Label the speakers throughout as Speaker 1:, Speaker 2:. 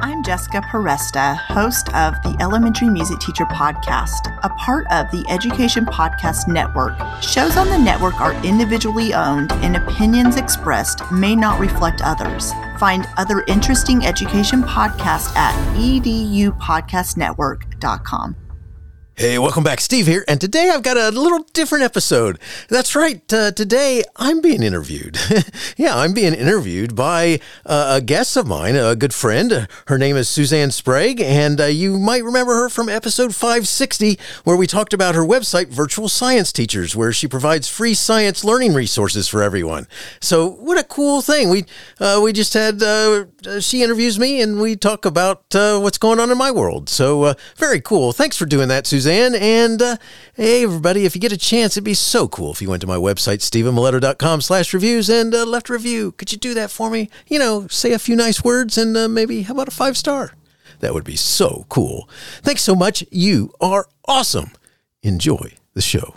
Speaker 1: I'm Jessica Peresta, host of the Elementary Music Teacher Podcast, a part of the Education Podcast Network. Shows on the network are individually owned, and opinions expressed may not reflect others. Find other interesting education podcasts at edupodcastnetwork.com.
Speaker 2: Hey, welcome back. Steve here. And today I've got a little different episode. That's right. Uh, today I'm being interviewed. yeah, I'm being interviewed by uh, a guest of mine, a good friend. Her name is Suzanne Sprague. And uh, you might remember her from episode 560, where we talked about her website, Virtual Science Teachers, where she provides free science learning resources for everyone. So, what a cool thing. We, uh, we just had, uh, she interviews me and we talk about uh, what's going on in my world. So, very cool. Thanks for doing that, Suzanne. Suzanne. And uh, hey, everybody, if you get a chance, it'd be so cool if you went to my website, stevenmiletto.com slash reviews and uh, left a review. Could you do that for me? You know, say a few nice words and uh, maybe how about a five star? That would be so cool. Thanks so much. You are awesome. Enjoy the show.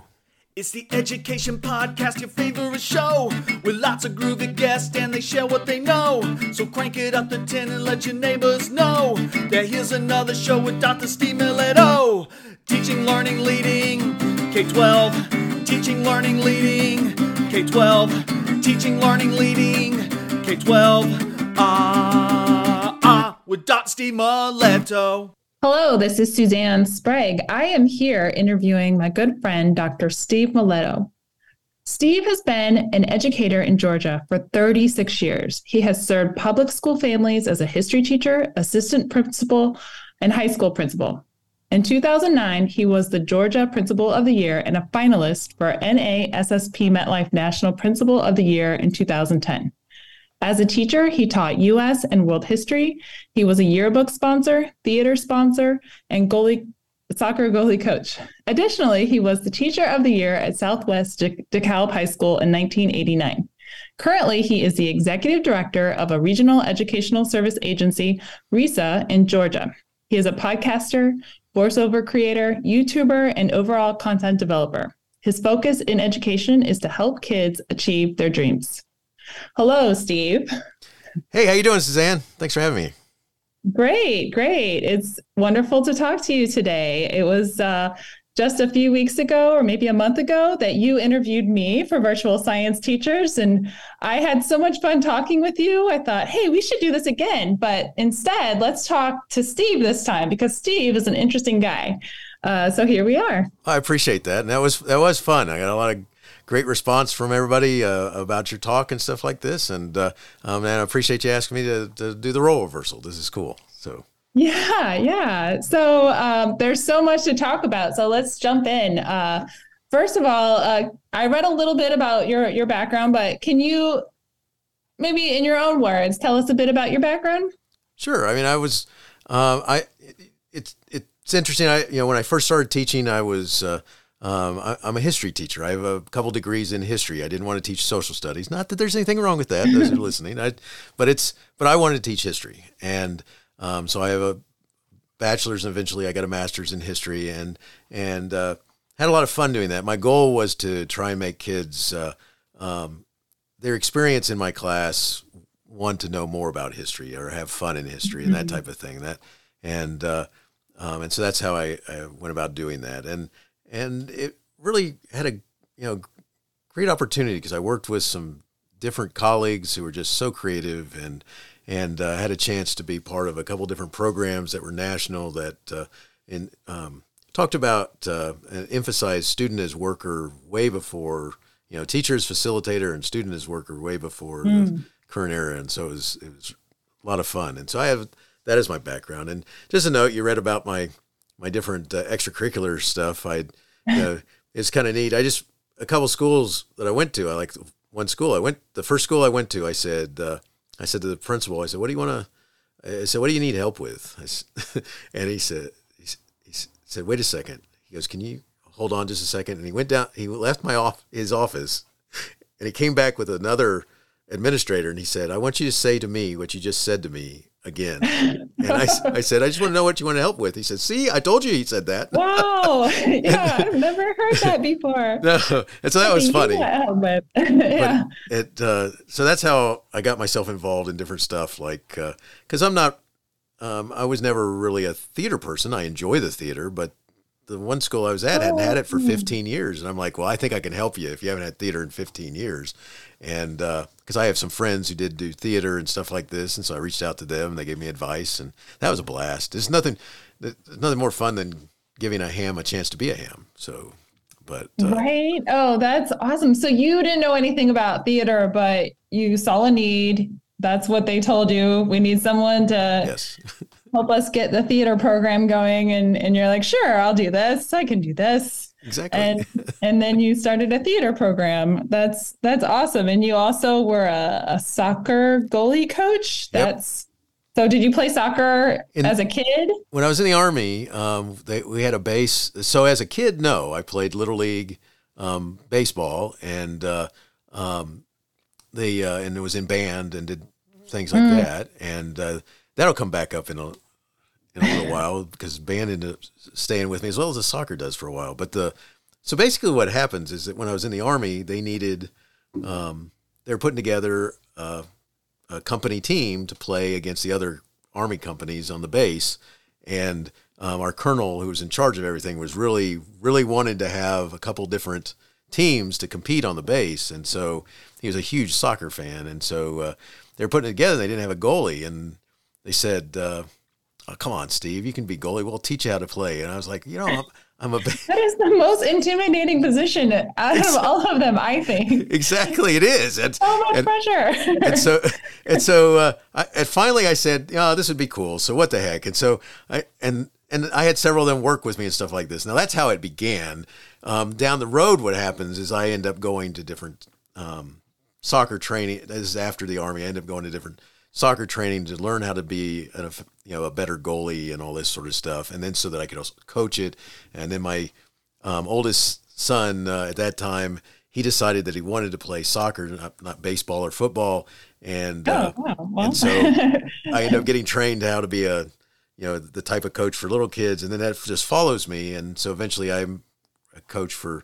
Speaker 3: It's the Education Podcast, your favorite show, with lots of groovy guests and they share what they know. So crank it up to 10 and let your neighbors know that here's another show with Dr. Steve Miletto. Teaching, learning, leading, K 12. Teaching, learning, leading, K 12. Teaching, learning, leading, K 12. Ah, ah, with Dr. Steve Miletto.
Speaker 4: Hello, this is Suzanne Sprague. I am here interviewing my good friend, Dr. Steve Miletto. Steve has been an educator in Georgia for 36 years. He has served public school families as a history teacher, assistant principal, and high school principal. In 2009, he was the Georgia Principal of the Year and a finalist for NASSP MetLife National Principal of the Year in 2010. As a teacher, he taught US and world history. He was a yearbook sponsor, theater sponsor, and goalie soccer goalie coach. Additionally, he was the teacher of the year at Southwest De- DeKalb High School in 1989. Currently, he is the executive director of a regional educational service agency, RESA, in Georgia. He is a podcaster, voiceover creator, YouTuber, and overall content developer. His focus in education is to help kids achieve their dreams. Hello, Steve.
Speaker 2: Hey, how you doing, Suzanne? Thanks for having me.
Speaker 4: Great, great. It's wonderful to talk to you today. It was uh, just a few weeks ago, or maybe a month ago, that you interviewed me for Virtual Science Teachers. And I had so much fun talking with you. I thought, hey, we should do this again. But instead, let's talk to Steve this time because Steve is an interesting guy. Uh, so here we are.
Speaker 2: I appreciate that. And that was that was fun. I got a lot of great response from everybody uh, about your talk and stuff like this. And uh, um, and I appreciate you asking me to, to do the role reversal. This is cool. So.
Speaker 4: Yeah, yeah. So um, there's so much to talk about. So let's jump in. Uh, first of all, uh, I read a little bit about your your background, but can you maybe in your own words tell us a bit about your background?
Speaker 2: Sure. I mean, I was uh, I it, it's it's interesting. I you know when I first started teaching, I was uh, um, I, am a history teacher. I have a couple degrees in history. I didn't want to teach social studies. Not that there's anything wrong with that. Those are listening. I, but it's but I wanted to teach history, and um, so I have a bachelor's, and eventually I got a master's in history, and and uh, had a lot of fun doing that. My goal was to try and make kids uh, um, their experience in my class want to know more about history or have fun in history and that mm-hmm. type of thing. That and uh, um, and so that's how I, I went about doing that. And and it really had a you know great opportunity because I worked with some different colleagues who were just so creative and and uh, had a chance to be part of a couple different programs that were national that uh, in um, talked about uh, and emphasized student as worker way before you know teacher as facilitator and student as worker way before mm. the hmm. current era and so it was it was a lot of fun and so I have that is my background and just a note you read about my my different uh, extracurricular stuff. I, you know, it's kind of neat. I just a couple schools that I went to. I like one school I went. The first school I went to, I said, uh, I said to the principal, I said, "What do you want to?" I said, "What do you need help with?" Said, and he said, he, he said, "Wait a second. He goes, "Can you hold on just a second? And he went down. He left my off his office, and he came back with another administrator, and he said, "I want you to say to me what you just said to me again. And I, I said, I just want to know what you want to help with. He said, See, I told you he said that.
Speaker 4: Wow. Yeah, I've never heard that before.
Speaker 2: No. And so that was funny. That yeah. But it, uh, so that's how I got myself involved in different stuff. Like, because uh, I'm not, um, I was never really a theater person. I enjoy the theater, but the one school I was at hadn't had it for 15 years. And I'm like, well, I think I can help you if you haven't had theater in 15 years. And because uh, I have some friends who did do theater and stuff like this. And so I reached out to them and they gave me advice. And that was a blast. There's nothing, there's nothing more fun than giving a ham a chance to be a ham. So, but.
Speaker 4: Uh, right. Oh, that's awesome. So you didn't know anything about theater, but you saw a need. That's what they told you. We need someone to.
Speaker 2: Yes.
Speaker 4: help us get the theater program going and and you're like sure i'll do this. I can do this.
Speaker 2: Exactly.
Speaker 4: And and then you started a theater program. That's that's awesome. And you also were a, a soccer goalie coach. That's yep. so did you play soccer in, as a kid?
Speaker 2: when i was in the army um, they, we had a base. So as a kid no i played little league um, baseball and uh, um, the uh, and it was in band and did things like mm. that. And uh, that'll come back up in a in a little while because band ended up staying with me as well as the soccer does for a while. But the so basically what happens is that when I was in the army, they needed um, they were putting together a, a company team to play against the other army companies on the base, and um, our colonel, who was in charge of everything, was really really wanted to have a couple different teams to compete on the base, and so he was a huge soccer fan, and so uh, they were putting it together. They didn't have a goalie, and they said, uh, oh, "Come on, Steve, you can be goalie. We'll teach you how to play." And I was like, "You know, I'm, I'm a."
Speaker 4: that is the most intimidating position out of all of them, I think.
Speaker 2: exactly, it is. And,
Speaker 4: so much
Speaker 2: and,
Speaker 4: pressure.
Speaker 2: and so, and so, uh, I, and finally, I said, "Yeah, oh, this would be cool." So what the heck? And so, I and and I had several of them work with me and stuff like this. Now that's how it began. Um, down the road, what happens is I end up going to different um, soccer training. This is after the army. I end up going to different soccer training to learn how to be a, you know a better goalie and all this sort of stuff, and then so that I could also coach it. And then my um, oldest son uh, at that time he decided that he wanted to play soccer, not, not baseball or football, and
Speaker 4: oh,
Speaker 2: uh,
Speaker 4: wow. well.
Speaker 2: and so I ended up getting trained how to be a you know the type of coach for little kids, and then that just follows me, and so eventually I'm a coach for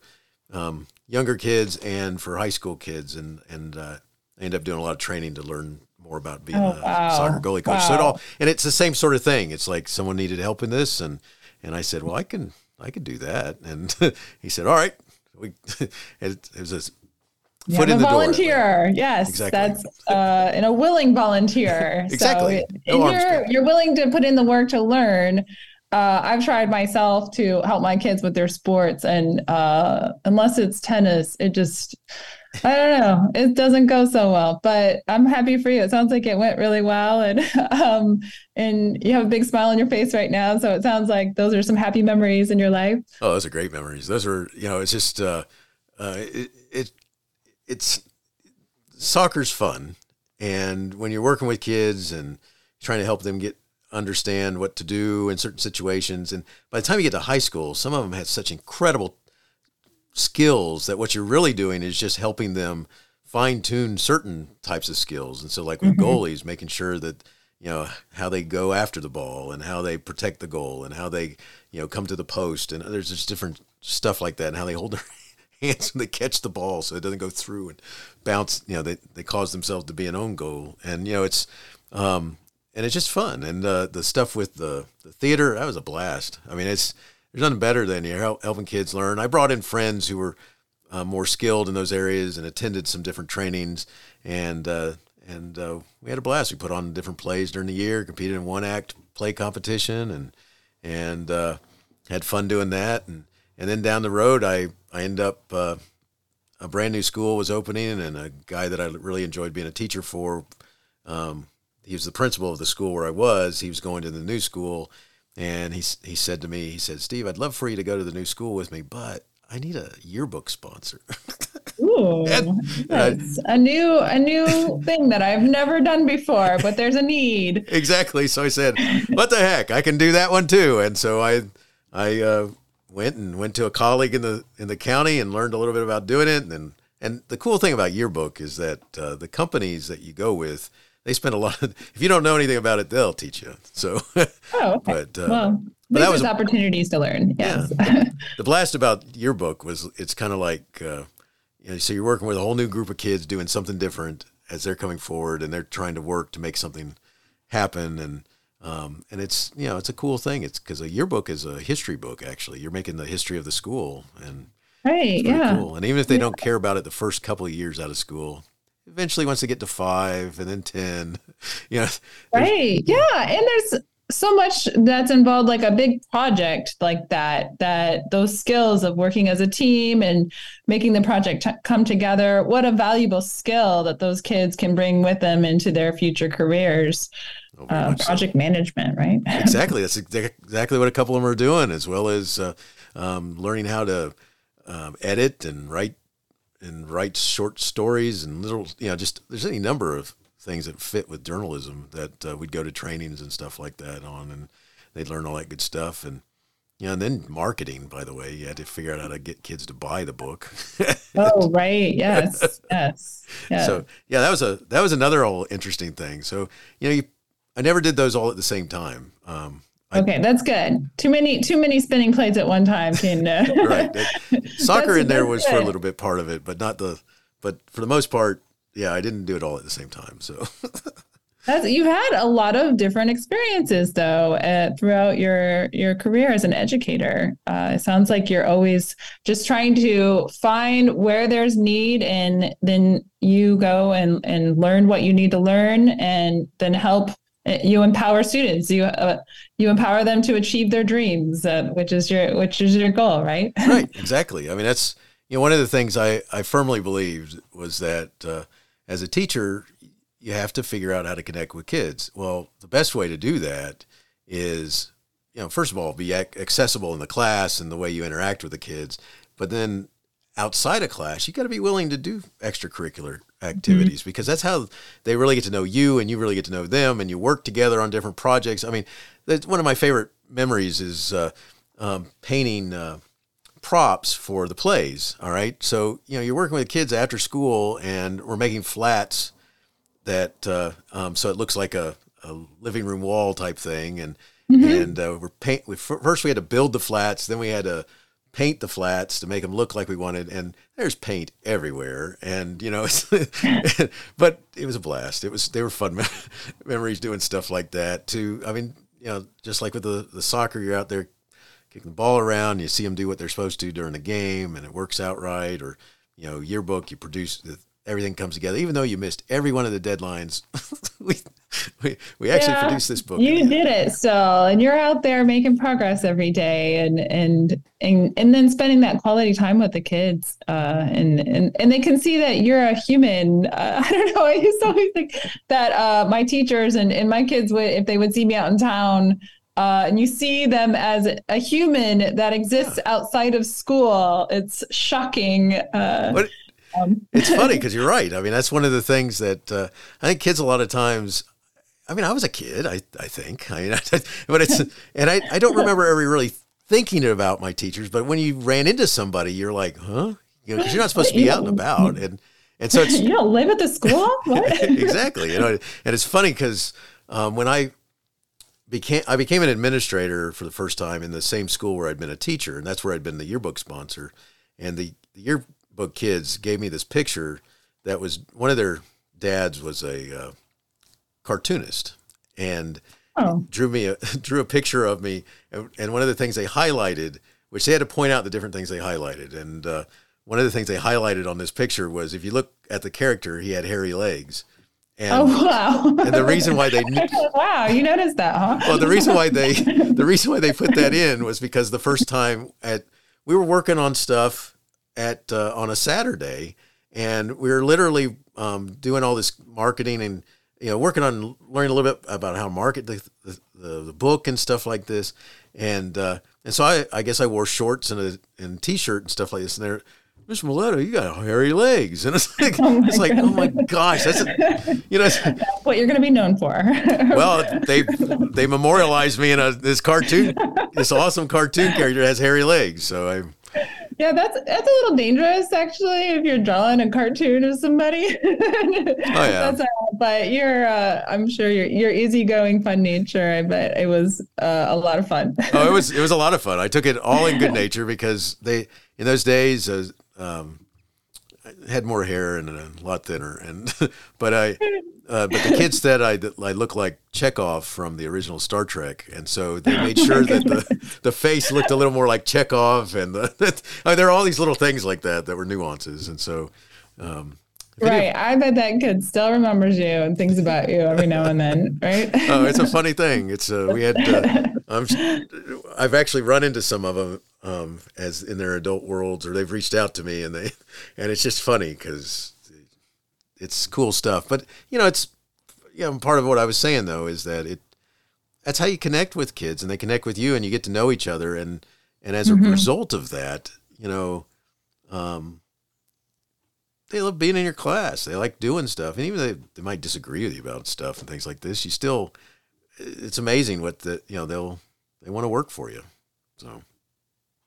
Speaker 2: um, younger kids and for high school kids, and and uh, I end up doing a lot of training to learn more about being
Speaker 4: oh,
Speaker 2: a
Speaker 4: wow.
Speaker 2: soccer goalie coach.
Speaker 4: Wow.
Speaker 2: So it all, and it's the same sort of thing. It's like someone needed help in this, and and I said, well, I can I can do that, and he said, all right, we it, it was a
Speaker 4: you
Speaker 2: foot in
Speaker 4: a
Speaker 2: the
Speaker 4: volunteer.
Speaker 2: door.
Speaker 4: Yes,
Speaker 2: Exactly.
Speaker 4: that's uh, and a willing volunteer.
Speaker 2: Exactly.
Speaker 4: So,
Speaker 2: No
Speaker 4: you're you're willing to put in the work to learn. Uh, I've tried myself to help my kids with their sports, and uh, unless it's tennis, it just I don't know. It doesn't go so well, but I'm happy for you. It sounds like it went really well, and um, and you have a big smile on your face right now. So it sounds like those are some happy memories in your life.
Speaker 2: Oh, those are great memories. Those are, you know, it's just, uh, uh, it, it, it's soccer's fun. And when you're working with kids and trying to help them get understand what to do in certain situations, and by the time you get to high school, some of them have such incredible skills that what you're really doing is just helping them fine tune certain types of skills. And so, like with
Speaker 4: Mhm.
Speaker 2: goalies, making sure that you know how they go after the ball and how they protect the goal and how they you know come to the post and there's just different stuff like that and how they hold their hands when they catch the ball so it doesn't go through and bounce you know they, they cause themselves to be an own goal and you know it's um and it's just fun and uh, the stuff with the, the theater that was a blast i mean it's there's nothing better than you helping kids learn i brought in friends who were uh, more skilled in those areas and attended some different trainings and uh, and uh, we had a blast. We put on different plays during the year, competed in one act play competition, and and uh, had fun doing that. And and then down the road, I I end up uh, a brand new school was opening, and a guy that I really enjoyed being a teacher for. Um, he was the principal of the school where I was. He was going to the new school, and he he said to me, he said, "Steve, I'd love for you to go to the new school with me, but I need a yearbook sponsor."
Speaker 4: Ooh,
Speaker 2: And- and I-
Speaker 4: a new a new thing that I've never done before, but there's a need.
Speaker 2: exactly. So I said, "What the heck? I can do that one too." And so I, I uh, went and went to a colleague in the in the county and learned a little bit about doing it. And then, and the cool thing about yearbook is that uh, the companies that you go with, they spend a lot. Of, if you don't know anything about it, they'll teach you. So,
Speaker 4: Oh, okay.
Speaker 2: but uh,
Speaker 4: well,
Speaker 2: but that was
Speaker 4: opportunities to learn. Yes.
Speaker 2: the blast about yearbook was it's kind of like uh, you know, so you're working with a whole new group of kids doing something different as they're coming forward and they're trying to work to make something happen and Um, and it's you know it's a cool thing. It's because a yearbook is a history book. Actually, you're making the history of the school, and
Speaker 4: right, yeah.
Speaker 2: Cool. And even if they yeah. don't care about it the first couple of years out of school, eventually once they get to five and then ten, you know,
Speaker 4: right, yeah. And there's so much that's involved like a big project like that that those skills of working as a team and making the project t- come together. What a valuable skill that those kids can bring with them into their future careers. Oh, uh, project so. management right?
Speaker 2: Exactly. That's exactly what a couple of them are doing as well as uh, um, learning how to um, edit and write and write short stories and little you know just there's any number of things that fit with journalism that uh, we'd go to trainings and stuff like that on, and they'd learn all that good stuff. And yeah, and then marketing, by the way, you had to figure out how to get kids to buy the book.
Speaker 4: oh, right. Yes. yes.
Speaker 2: Yeah. So yeah, that was a that was another all interesting thing. So you know, you, I never did those all at the same time. Um,
Speaker 4: okay, that's good. Too many too many spinning plates at one time can. Uh,
Speaker 2: right. soccer in there was good. for a little bit part of it, but not the. But for the most part, yeah, I didn't do it all at the same time. So
Speaker 4: That's, you've had a lot of different experiences though uh, throughout your your career as an educator. Uh, it sounds like you're always just trying to find where there's need, and then you go and and learn what you need to learn, and then help. You empower students. You uh, you empower them to achieve their dreams, uh, which is your which is your goal, right?
Speaker 2: right, exactly. I mean, that's you know one of the things I I firmly believed was that uh, as a teacher, you have to figure out how to connect with kids. Well, the best way to do that is, you know, first of all, be accessible in the class and the way you interact with the kids. But then outside of class, you got to be willing to do extracurricular activities mm-hmm. because that's how they really get to know you and you really get to know them and you work together on different projects. I mean, that's one of my favorite memories is uh, um, painting. Uh, props for the plays. All right. So, you know, you're working with kids after school and we're making flats that, uh, um, so it looks like a, a, living room wall type thing. And, mm-hmm. and uh, we're paint, we, first we had to build the flats, then we had to paint the flats to make them look like we wanted. And there's paint everywhere. And, you know, but it was a blast. It was, they were fun memories doing stuff like that too. I mean, you know, just like with the, the soccer, you're out there kicking the ball around. You see them do what they're supposed to during the game, and it works out right. Or you know, yearbook, you produce everything comes together. Even though you missed every one of the deadlines, we, we we actually yeah, produced this book.
Speaker 4: You did it still, and you're out there making progress every day, and and and and then spending that quality time with the kids, uh, and and and they can see that you're a human. Uh, I don't know. I used to always think that uh, my teachers and and my kids would, if they would see me out in town uh, and you see them as a human that exists outside of school. It's shocking. Uh,
Speaker 2: um, it's funny because you're right. I mean, that's one of the things that uh, I think kids a lot of times. I mean, I was a kid. I I think. I mean, but it's and I I don't remember ever really thinking about my teachers. But when you ran into somebody, you're like, huh? You know, because you're not supposed to be out and about, and and so it's
Speaker 4: you don't live at the school.
Speaker 2: exactly. You know, and it's funny because um, when I became I became an administrator for the first time in the same school where I'd been a teacher, and that's where I'd been the yearbook sponsor. And the, the yearbook kids gave me this picture that was one of their dads was a uh, cartoonist, and oh. drew me a drew a picture of me. And, and, one of the things they highlighted, which they had to point out the different things they highlighted, and uh, one of the things they highlighted on this picture was if you look at the character, he had hairy legs
Speaker 4: and, oh wow!
Speaker 2: and the reason why they
Speaker 4: wow, you noticed that, huh?
Speaker 2: well, the reason why they the reason why they put that in was because the first time at we were working on stuff at uh, on a Saturday, and we were literally um, doing all this marketing and you know working on learning a little bit about how to market the the, the, the book and stuff like this, and uh, and so I I guess I wore shorts and a and t-shirt and stuff like this, and they're Mr. Miletto, you got hairy legs. And it's like, oh it's like, oh my gosh, that's, a, you know,
Speaker 4: what you're going to be known for.
Speaker 2: well, they, they memorialized me in a, this cartoon, this awesome cartoon character has hairy legs. So I,
Speaker 4: yeah, that's that's a little dangerous actually if you're drawing a cartoon of somebody. oh yeah. That's, uh, but you're uh, I'm sure you're you're easygoing, fun nature. I bet it was uh, a lot of fun.
Speaker 2: oh, it was it was a lot of fun. I took it all in good nature because they in those days uh, um, I had more hair and a lot thinner, and but I, uh, but the kids said I I look like Chekov from the original Star Trek, and so they made sure that the the face looked a little more like Chekov, and the, I mean, there are all these little things like that that were nuances, and so. Um,
Speaker 4: Right. I bet that kid still remembers you and thinks about you every now and then, right?
Speaker 2: oh, it's a funny thing. It's uh, we had uh, I'm, I've actually run into some of them um, as in their adult worlds, or they've reached out to me, and they and it's just funny because it's cool stuff. But you know, it's you know, part of what I was saying though is that it that's how you connect with kids, and they connect with you, and you get to know each other, and and as a mm-hmm. result of that, you know. Um, they love being in your class. They like doing stuff, and even they they might disagree with you about stuff and things like this. You still, it's amazing what the you know they'll they want to work for you. So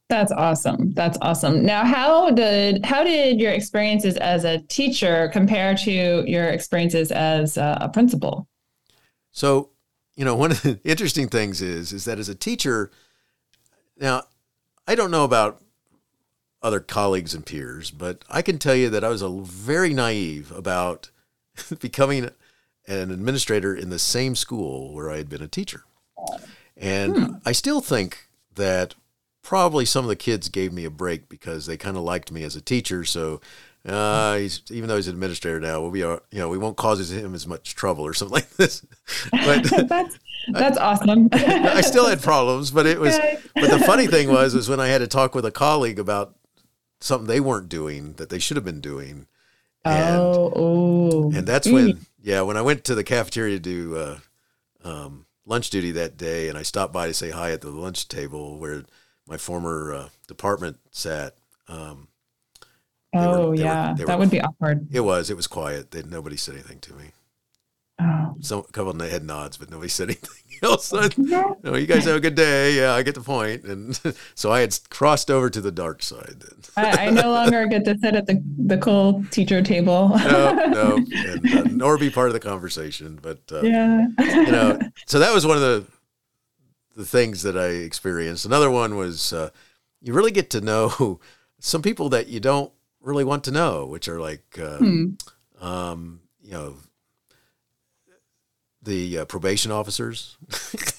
Speaker 4: that's awesome. That's awesome. Now, how did how did your experiences as a teacher compare to your experiences as a, a principal?
Speaker 2: So, you know, one of the interesting things is is that as a teacher, now I don't know about other colleagues and peers, but I can tell you that I was a very naive about becoming an administrator in the same school where I had been a teacher. And hmm. I still think that probably some of the kids gave me a break because they kind of liked me as a teacher. So uh, he's even though he's an administrator now, we'll be uh, you know we won't cause him as much trouble or something like this.
Speaker 4: But that's that's I, awesome.
Speaker 2: I still had problems, but it was. But the funny thing was, is when I had to talk with a colleague about something they weren't doing that they should have been doing. And, oh, oh. and that's when, yeah, when I went to the cafeteria to do uh, um, lunch duty that day, and I stopped by to say hi at the lunch table where my former uh, department sat. Um,
Speaker 4: oh were, yeah, were, that were, would be awkward.
Speaker 2: It was. It was quiet. They, nobody said anything to me. Oh. Some a couple of head nods, but nobody said anything else. you, know, you guys have a good day. Yeah, I get the point. And so I had crossed over to the dark side.
Speaker 4: I, I, no longer get to sit at the the cool teacher table.
Speaker 2: no, no, and, uh, nor be part of the conversation. But uh, yeah, you know, so that was one of the the things that I experienced. Another one was uh, you really get to know some people that you don't really want to know, which are like, uh, hmm. um, you know, the uh, probation officers,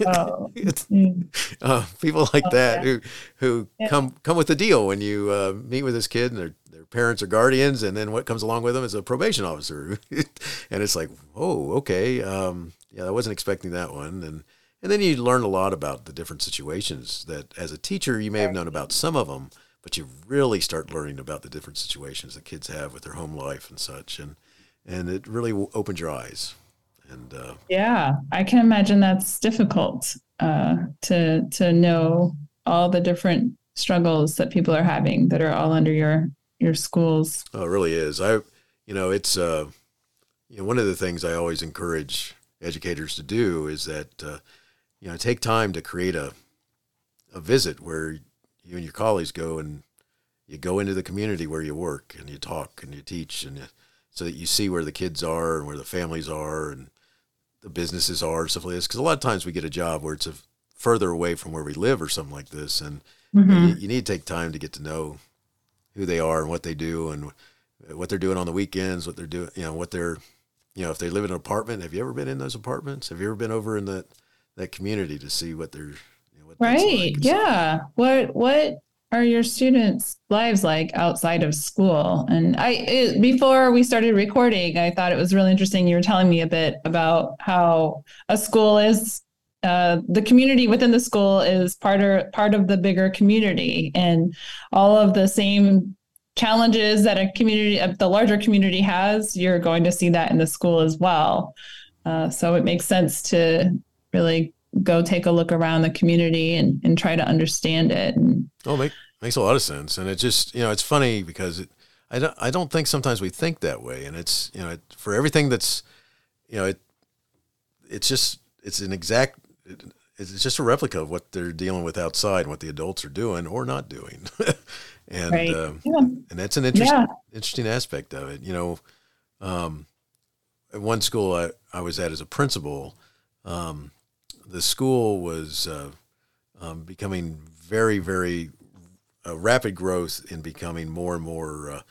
Speaker 2: oh. uh, people like oh, that yeah. who who yeah. come come with a deal when you uh, meet with this kid and their their parents or guardians, and then what comes along with them is a probation officer, and it's like, oh, okay, um, yeah, I wasn't expecting that one, and and then you learn a lot about the different situations that as a teacher you may have known about some of them, but you really start learning about the different situations that kids have with their home life and such, and and it really opens your eyes. And uh,
Speaker 4: yeah, I can imagine that's difficult uh, to to know all the different struggles that people are having that are all under your your schools.
Speaker 2: Oh, it really is. I, you know, it's uh, you know, one of the things I always encourage educators to do is that uh, you know take time to create a a visit where you and your colleagues go and you go into the community where you work and you talk and you teach and you, so that you see where the kids are and where the families are and the businesses are stuff like this. Because a lot of times we get a job where it's a further away from where we live or something like this, and mm-hmm. you, you, need to take time to get to know who they are and what they do and what they're doing on the weekends, what they're doing, you know, what they're, you know, if they live in an apartment. Have you ever been in those apartments? Have you ever been over in that that community to see what they're, you know, what
Speaker 4: right? Like yeah. What what are your students' lives like outside of school? And I, it, before we started recording, I thought it was really interesting. You were telling me a bit about how a school is, uh, the community within the school is part of part of the bigger community, and all of the same challenges that a community, uh, the larger community has, you're going to see that in the school as well. Uh, so it makes sense to really go take a look around the community and, and try to understand it. And,
Speaker 2: oh, make, makes a lot of sense. And it just, you know, it's funny because it, I don't, I don't think sometimes we think that way. And it's, you know, it, for everything that's, you know, it, it's just, it's an exact, it, it's just a replica of what they're dealing with outside and what the adults are doing or not doing. and, right. um, yeah. and that's an interesting, yeah. interesting aspect of it. You know, um, at one school I, I was at as a principal, um, the school was uh, um, becoming very, very uh, rapid growth in becoming more and more uh,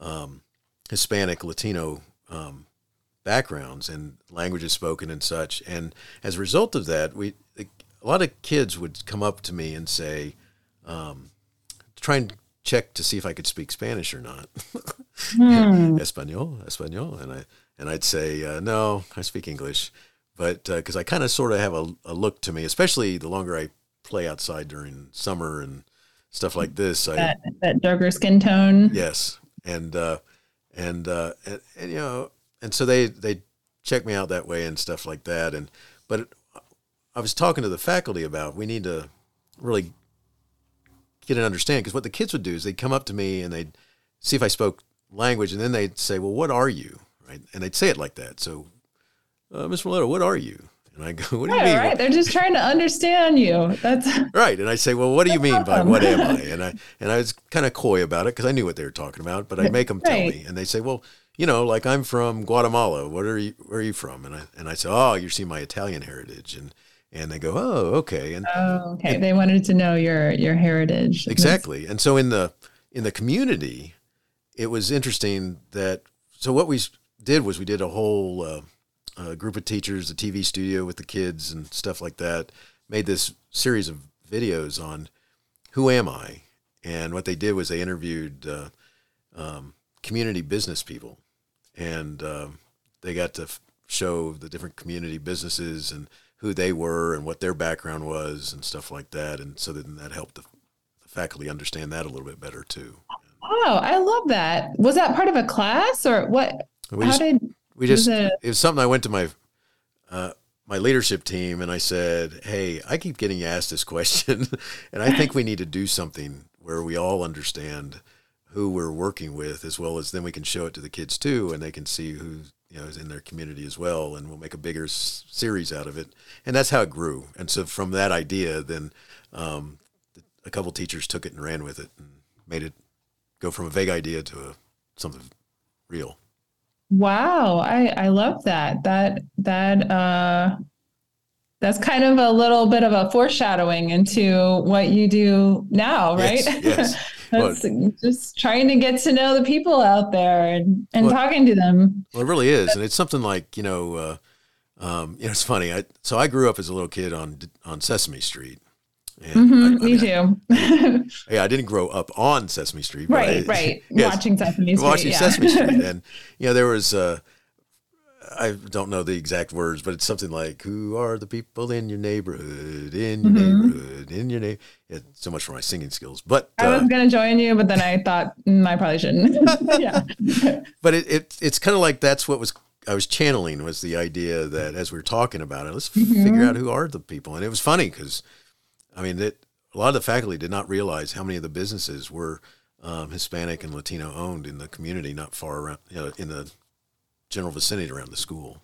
Speaker 2: um, Hispanic, Latino um, backgrounds and languages spoken and such. And as a result of that, we a lot of kids would come up to me and say, um, try and check to see if I could speak Spanish or not.
Speaker 4: Hmm.
Speaker 2: Espanol, Espanol, and I and I'd say uh, no, I speak English, but because I kind of sort of have a, a look to me, especially the longer I play outside during summer and stuff like this. I,
Speaker 4: that that darker skin tone.
Speaker 2: Yes, and uh, and, uh, and and you know, and so they they check me out that way and stuff like that. And but I was talking to the faculty about we need to really get an understand because what the kids would do is they'd come up to me and they'd see if I spoke language, and then they'd say, "Well, what are you?" Right, and they'd say it like that. So, uh, Miss Miletto, what are you? And I go, "What do you mean?"
Speaker 4: right. They're just trying to understand you. That's
Speaker 2: Right. And I say, well, what do you mean by what am I? And I and I was kind of coy about it because I knew what they were talking about, but I make them tell me, and they say, well, you know, like I'm from Guatemala. What are you? Where are you from? And I and I say, oh, you see my Italian heritage, and and they go, oh, okay, and
Speaker 4: oh, okay. They wanted to know your your heritage.
Speaker 2: exactly. And so in the in the community, it was interesting that so what we did was we did a whole uh, uh, group of teachers, a TV studio with the kids and stuff like that. Made this series of videos on who am I, and what they did was they interviewed uh, um, community business people, and um, they got to f- show the different community businesses and who they were and what their background was and stuff like that. And so then that helped the, the faculty understand that a little bit better too.
Speaker 4: Oh, I love that. Was that part of a class or what?
Speaker 2: We
Speaker 4: How
Speaker 2: just,
Speaker 4: did
Speaker 2: we just
Speaker 4: it
Speaker 2: was something I went to my uh, my leadership team and I said, "Hey, I keep getting asked this question, and I think we need to do something where we all understand who we're working with, as well as then we can show it to the kids too, and they can see who you know is in their community as well, and we'll make a bigger s- series out of it." And that's how it grew. And so from that idea, then um, a couple teachers took it and ran with it and made it go from a vague idea to a, something real.
Speaker 4: Wow, I I love that. That that uh that's kind of a little bit of a foreshadowing into what you do now, right?
Speaker 2: Yes, yes. Well-
Speaker 4: just trying to get to know the people out there and, and
Speaker 2: Well-
Speaker 4: talking to them.
Speaker 2: Well, it really is, and it's something like you know, uh, um, you know, it's funny. I so I grew up as a little kid on on Sesame Street.
Speaker 4: Mhm,
Speaker 2: I, I
Speaker 4: me
Speaker 2: mean,
Speaker 4: too.
Speaker 2: Yeah, I didn't grow up on Sesame Street.
Speaker 4: right,
Speaker 2: I-
Speaker 4: right.
Speaker 2: yes,
Speaker 4: Watching Sesame Street.
Speaker 2: watching
Speaker 4: yeah.
Speaker 2: Sesame Street, and you know, there was. Uh, I don't know the exact words, but it's something like, "Who are the people in your neighborhood? In your
Speaker 4: Mhm.
Speaker 2: neighborhood? In your neighborhood?" Yeah, so much for my singing skills, but
Speaker 4: I
Speaker 2: uh,
Speaker 4: was gonna join you, but then I thought mm, I probably shouldn't. yeah.
Speaker 2: but it, it it's kind of like that's what was I was channeling was the idea that as we were talking about it, let's
Speaker 4: Mm-hmm.
Speaker 2: figure out who are the people, and it was funny because, I mean, it, a lot of the faculty did not realize how many of the businesses were um, Hispanic and Latino owned in the community, not far around, you know, in the general vicinity around the school,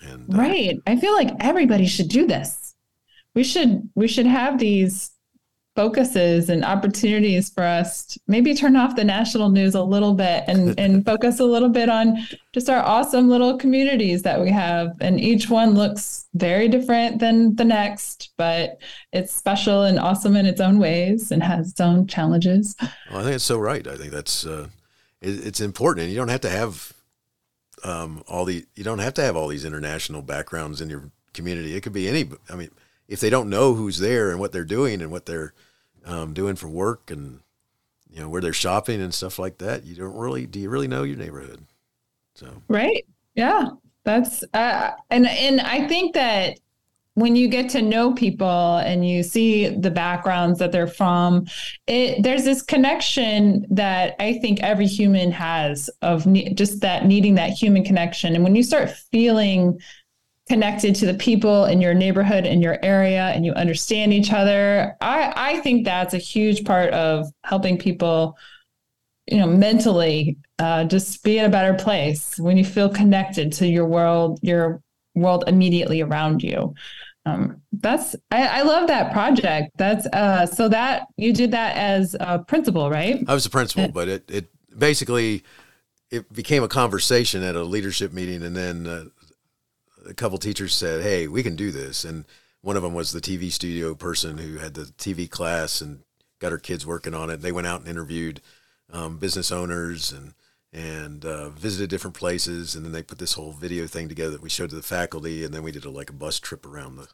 Speaker 2: and uh,
Speaker 4: Right. I feel like everybody should do this. We should we should have these focuses and opportunities for us to maybe turn off the national news a little bit and and focus a little bit on just our awesome little communities that we have and each one looks very different than the next but it's special and awesome in its own ways and has its own challenges
Speaker 2: Well, I think it's so right. I think that's uh, it, it's important, and you don't have to have um, all the you don't have to have all these international backgrounds in your community. It could be any. I mean, if they don't know who's there and what they're doing and what they're um, doing for work and you know where they're shopping and stuff like that, you don't really do you really know your neighborhood? So
Speaker 4: Right. Yeah. That's uh, and and I think that when you get to know people and you see the backgrounds that they're from, it there's this connection that I think every human has of ne- just that needing that human connection. And when you start feeling connected to the people in your neighborhood and your area and you understand each other, I I think that's a huge part of helping people you know mentally uh, just be in a better place when you feel connected to your world your world immediately around you. Um, that's I, I love that project. That's uh, so that you did that as a principal right?
Speaker 2: I was a principal, but it it basically it became a conversation at a leadership meeting, and then uh, a couple teachers said, "Hey, we can do this." And one of them was the TV studio person who had the TV class and got her kids working on it. They went out and interviewed um, business owners and and uh, visited different places. And then they put this whole video thing together that we showed to the faculty. And then we did a, like a bus trip around the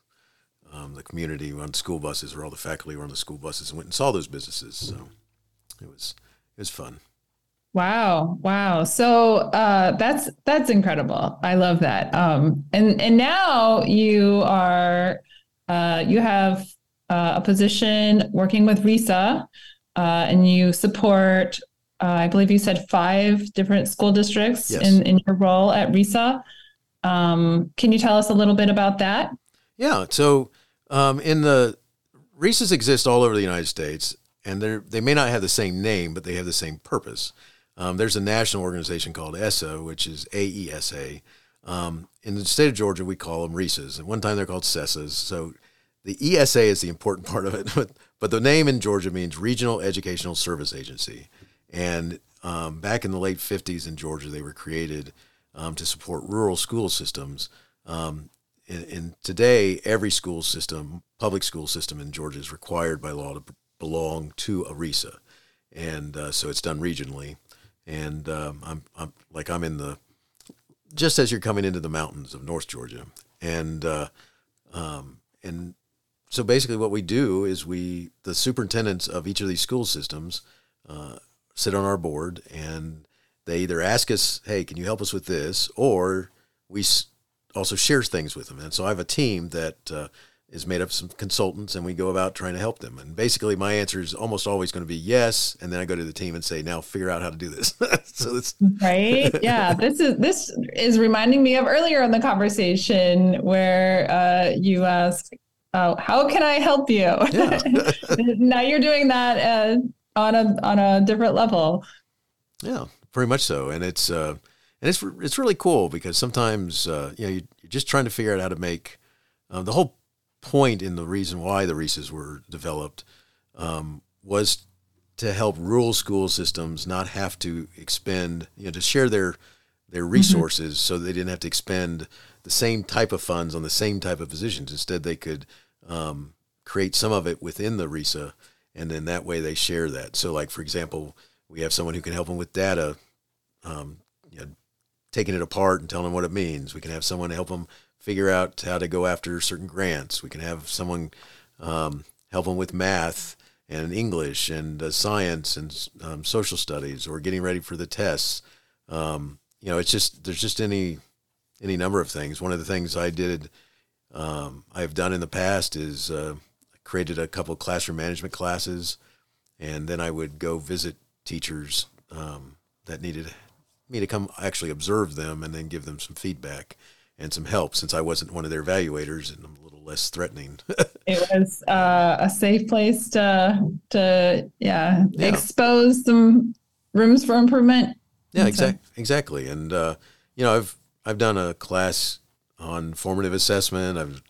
Speaker 2: um, the community on school buses, or all the faculty were on the school buses, and went and saw those businesses. So it was it was fun.
Speaker 4: Wow, wow. So uh, that's that's incredible. I love that. Um, and and now you are uh, you have uh, a position working with RESA, uh, and you support. Uh, I believe you said five different school districts
Speaker 2: Yes.
Speaker 4: in in your role at RESA. Um, can you tell us a little bit about that?
Speaker 2: Yeah. So um, in the RESAs exist all over the United States, and they they may not have the same name, but they have the same purpose. Um, there's a national organization called ESSA, which is AESA. Um, in the state of Georgia, we call them RESAs. At one time, they're called CESAs. So the ESA is the important part of it, but, the name in Georgia means Regional Educational Service Agency. And um, back in the late 50s in Georgia, they were created um, to support rural school systems. Um, and, and today, every school system, public school system in Georgia, is required by law to belong to a RESA, and uh, so it's done regionally. And um, I'm, I'm like I'm in the just as you're coming into the mountains of North Georgia, and uh, um, and so basically what we do is we the superintendents of each of these school systems uh, sit on our board and they either ask us, "Hey, can you help us with this?" or we also share things with them. And so I have a team that uh, is made up of some consultants, and we go about trying to help them. And basically, my answer is almost always going to be yes, and then I go to the team and say, "Now figure out how to do this." so it's
Speaker 4: right yeah this is this is reminding me of earlier in the conversation where uh, you asked oh, how can i help you
Speaker 2: Yeah.
Speaker 4: now you're doing that uh, on a on a different level
Speaker 2: Yeah, very much so, and it's uh, and it's it's really cool because sometimes uh, you know you- you're just trying to figure out how to make uh, the whole point in the reason why the RESAs were developed um, was to help rural school systems not have to expend you know to share their their resources so they didn't have to expend the same type of funds on the same type of positions. Instead, they could um, create some of it within the RESA, and then that way they share that. So, like for example, we have someone who can help them with data, um, you know, taking it apart and telling them what it means. We can have someone help them figure out how to go after certain grants. We can have someone um, help them with math and English and uh, science and um, social studies or getting ready for the tests. Um, you know, it's just there's just any any number of things. One of the things I did, um, I've done in the past is uh, created a couple classroom management classes, and then I would go visit teachers um, that needed me to come actually observe them and then give them some feedback and some help since I wasn't one of their evaluators and I'm a little less threatening.
Speaker 4: it was uh, a safe place to to yeah,
Speaker 2: Yeah.
Speaker 4: expose some rooms for improvement
Speaker 2: Yeah, exactly, exactly. And uh, you know, I've I've done a class on formative assessment. I've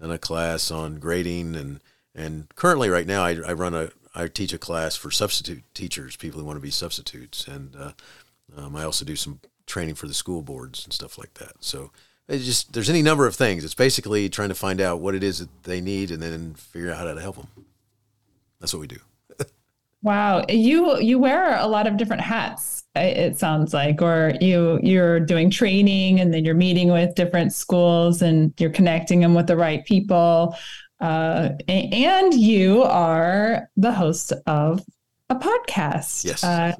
Speaker 2: done a class on grading, and and currently, right now, I, I run a I teach a class for substitute teachers, people who want to be substitutes, and uh, um, I also do some training for the school boards and stuff like that. So. It's just there's any number of things. It's basically trying to find out what it is that they need and then figure out how to help them. That's what we do.
Speaker 4: Wow, you you wear a lot of different hats. It sounds like, or you you're doing training, and then you're meeting with different schools, and you're connecting them with the right people. Uh, and you are the host of a podcast.
Speaker 2: Yes.
Speaker 4: Uh,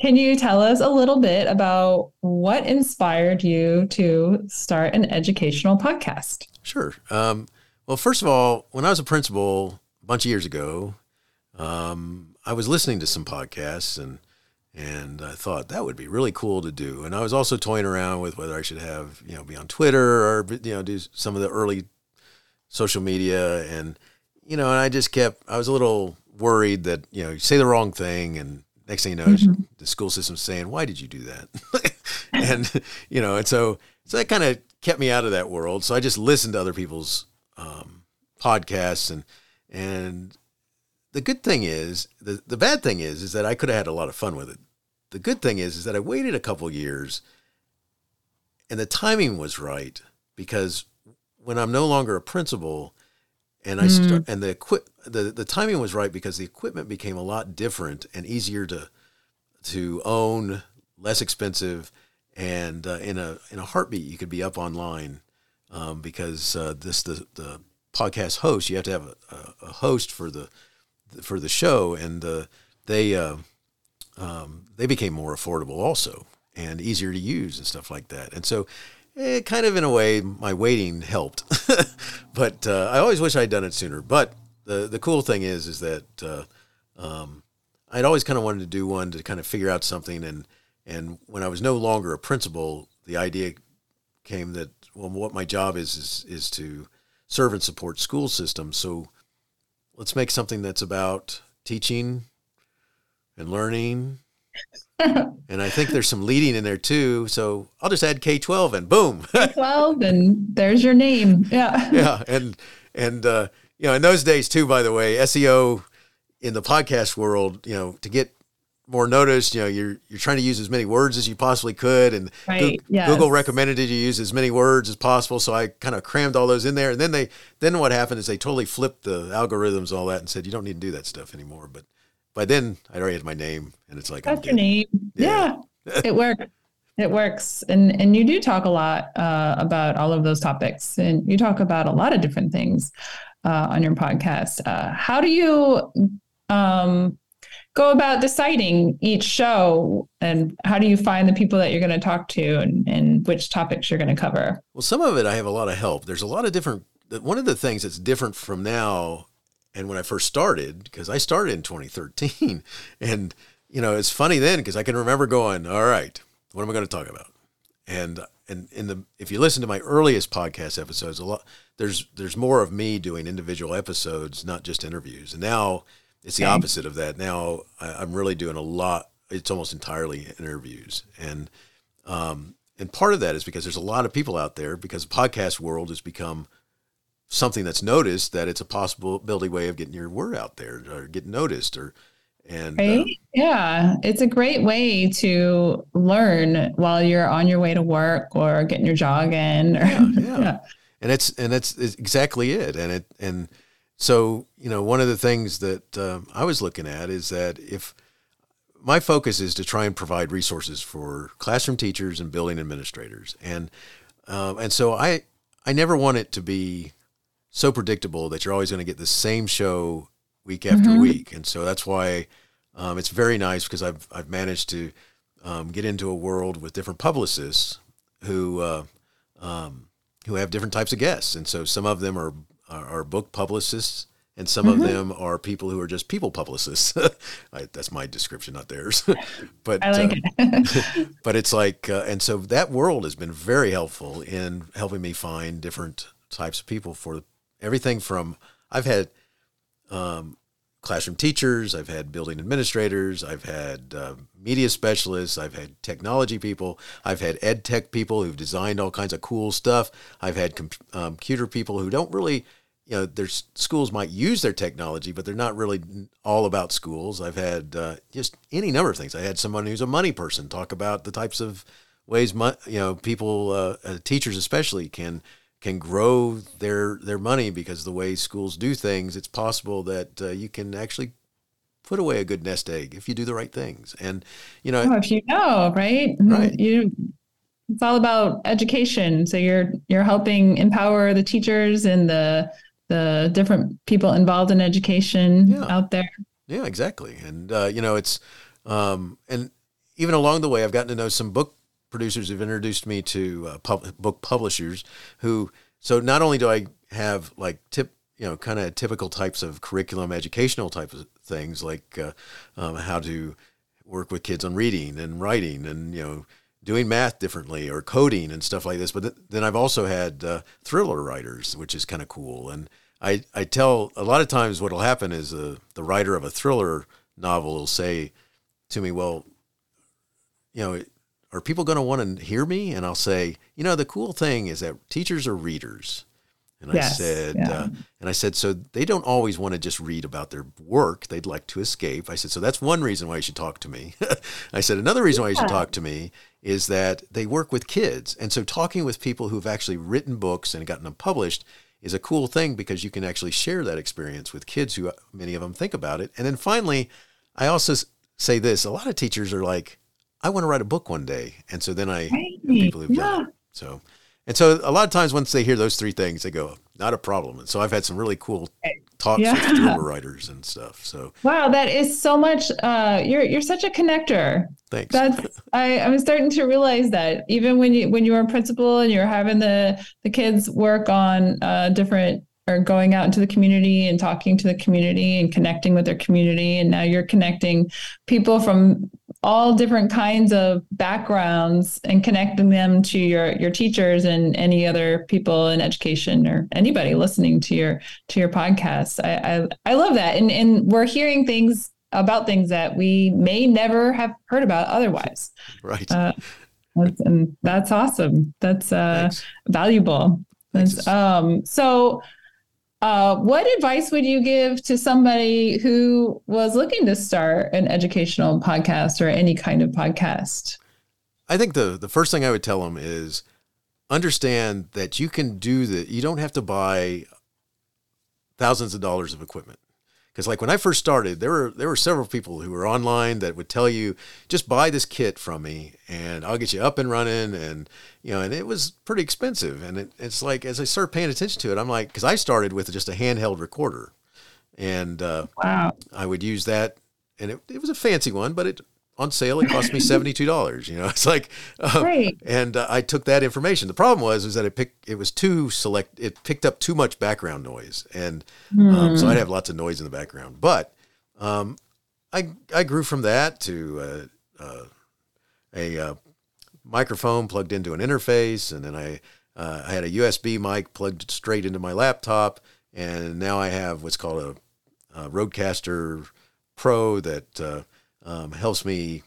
Speaker 4: can you tell us a little bit about what inspired you to start an educational podcast?
Speaker 2: Sure. Um, well, first of all, when I was a principal a bunch of years ago, um, I was listening to some podcasts and and I thought that would be really cool to do. And I was also toying around with whether I should have you know be on Twitter or you know do some of the early social media and you know and I just kept I was a little worried that you know you say the wrong thing and next thing you know the school system's saying why did you do that? And you know and so so that kind of kept me out of that world. So I just listened to other people's um, podcasts and and the good thing is the, the bad thing is is that I could have had a lot of fun with it. The good thing is is that I waited a couple years and the timing was right because when I'm no longer a principal and I start and the equip the, the timing was right because the equipment became a lot different and easier to to own less expensive, and uh, in a in a heartbeat you could be up online um, because uh, this the the podcast host you have to have a, a host for the for the show, and uh, they uh, um, they became more affordable also and easier to use and stuff like that. And so, it kind of in a way, my waiting helped. but uh, I always wish I'd done it sooner. But the the cool thing is, is that uh, um, I'd always kind of wanted to do one to kind of figure out something. And and when I was no longer a principal, the idea came that well, what my job is is is to serve and support school systems. So let's make something that's about teaching and learning. And I think there's some leading in there too. So I'll just add K twelve and boom.
Speaker 4: K twelve and there's your name. Yeah.
Speaker 2: yeah. And and uh, you know, in those days too, by the way, SEO in the podcast world, you know, to get more noticed. You know, you're you're trying to use as many words as you possibly could, and
Speaker 4: right.
Speaker 2: Google, yes. Google recommended you use as many words as possible. So I kind of crammed all those in there, and then they then what happened is they totally flipped the algorithms, all that, and said you don't need to do that stuff anymore. But by then I already had my name, and it's like
Speaker 4: that's your name. Yeah, yeah. it works. It works, and and you do talk a lot uh, about all of those topics, and you talk about a lot of different things uh, on your podcast. Uh, how do you um, go about deciding each show and how do you find the people that you're going to talk to and, and which topics you're going to cover
Speaker 2: well some of it i have a lot of help there's a lot of different one of the things that's different from now and when i first started because i started in 2013 and you know it's funny then because i can remember going all right what am i going to talk about and and in the if you listen to my earliest podcast episodes a lot there's there's more of me doing individual episodes not just interviews and now it's the okay. opposite of that. Now I, am really doing a lot. It's almost entirely interviews, and um, and part of that is because there's a lot of people out there because the podcast world has become something that's noticed that it's a possibility way of getting your word out there or getting noticed or and
Speaker 4: right? uh, yeah it's a great way to learn while you're on your way to work or getting your jog in or,
Speaker 2: yeah, yeah. yeah. and it's and it's exactly it and it and so, you know, one of the things that um, I was looking at is that if my focus is to try and provide resources for classroom teachers and building administrators, and um, and so I I never want it to be so predictable that you're always going to get the same show week after mm-hmm. week, and so that's why um, it's very nice because I've I've managed to um, get into a world with different publicists who uh, um, who have different types of guests, and so some of them are are, are book publicists, and some mm-hmm. of them are people who are just people publicists. I, that's my description, not theirs. but
Speaker 4: I like uh,
Speaker 2: it. but it's like, uh, and so that world has been very helpful in helping me find different types of people for everything from I've had um, classroom teachers, I've had building administrators, I've had uh, media specialists, I've had technology people, I've had ed tech people who've designed all kinds of cool stuff, I've had com- um, computer people who don't really you know, there's schools might use their technology, but they're not really all about schools. I've had uh, just any number of things. I had someone who's a money person talk about the types of ways, you know, people, uh, uh, teachers especially, can can grow their their money because the way schools do things. It's possible that uh, you can actually put away a good nest egg if you do the right things. And you know,
Speaker 4: oh, if you know, right,
Speaker 2: right,
Speaker 4: you it's all about education. So you're you're helping empower the teachers and the the different people involved in education yeah. out there.
Speaker 2: Yeah, exactly. And uh, you know, it's um, and even along the way, I've gotten to know some book producers who've introduced me to uh, pub- book publishers who. So not only do I have like tip, you know, kind of typical types of curriculum, educational type of things like uh, um, how to work with kids on reading and writing, and you know, doing math differently or coding and stuff like this. But th- then I've also had uh, thriller writers, which is kind of cool. And I, I tell a lot of times what will happen is uh, the writer of a thriller novel will say to me, well, you know, are people going to want to hear me? And I'll say, you know, the cool thing is that teachers are readers. And yes, I said, yeah. uh, and I said, so they don't always want to just read about their work. They'd like to escape. I said, so that's one reason why you should talk to me. I said, another reason why you should talk to me is that they work with kids. And so talking with people who've actually written books and gotten them published is a cool thing because you can actually share that experience with kids who many of them think about it. And then finally, I also say this, a lot of teachers are like, I want to write a book one day. And so then I
Speaker 4: Right.
Speaker 2: people who've done it. So, and so a lot of times once they hear those three things, they go, not a problem. And so I've had some really cool talks
Speaker 4: Yeah.
Speaker 2: with drummer writers and stuff. So
Speaker 4: Wow, that is so much. Uh, you're you're such a connector.
Speaker 2: thanks.
Speaker 4: That's I, I'm starting to realize that even when you when you were a principal and you're having the the kids work on uh, different or going out into the community and talking to the community and connecting with their community, and now you're connecting people from all different kinds of backgrounds and connecting them to your your teachers and any other people in education or anybody listening to your to your podcast. I I, I love that, and and we're hearing things about things that we may never have heard about otherwise.
Speaker 2: right.
Speaker 4: Uh, that's, and that's awesome. That's uh,
Speaker 2: Thanks.
Speaker 4: valuable. That's, um, so, uh, what advice would you give to somebody who was looking to start an educational podcast or any kind of podcast?
Speaker 2: I think the the first thing I would tell them is understand that you can do that. You don't have to buy thousands of dollars of equipment. Because like when I first started, there were there were several people who were online that would tell you just buy this kit from me and I'll get you up and running and you know and it was pretty expensive and it, it's like as I started paying attention to it, I'm like because I started with just a handheld recorder and uh,
Speaker 4: Wow.
Speaker 2: I would use that, and it, it was a fancy one, but it on sale it cost me seventy two dollars. You know, it's like, uh,
Speaker 4: Great.
Speaker 2: and uh, I took that information. The problem was is that it picked it was too select. It picked up too much background noise, and um, so I'd have lots of noise in the background. But um, I I grew from that to uh, uh, a uh, microphone plugged into an interface, and then I uh, I had a USB mic plugged straight into my laptop, and now I have what's called a, a RodeCaster Pro that uh, um, helps me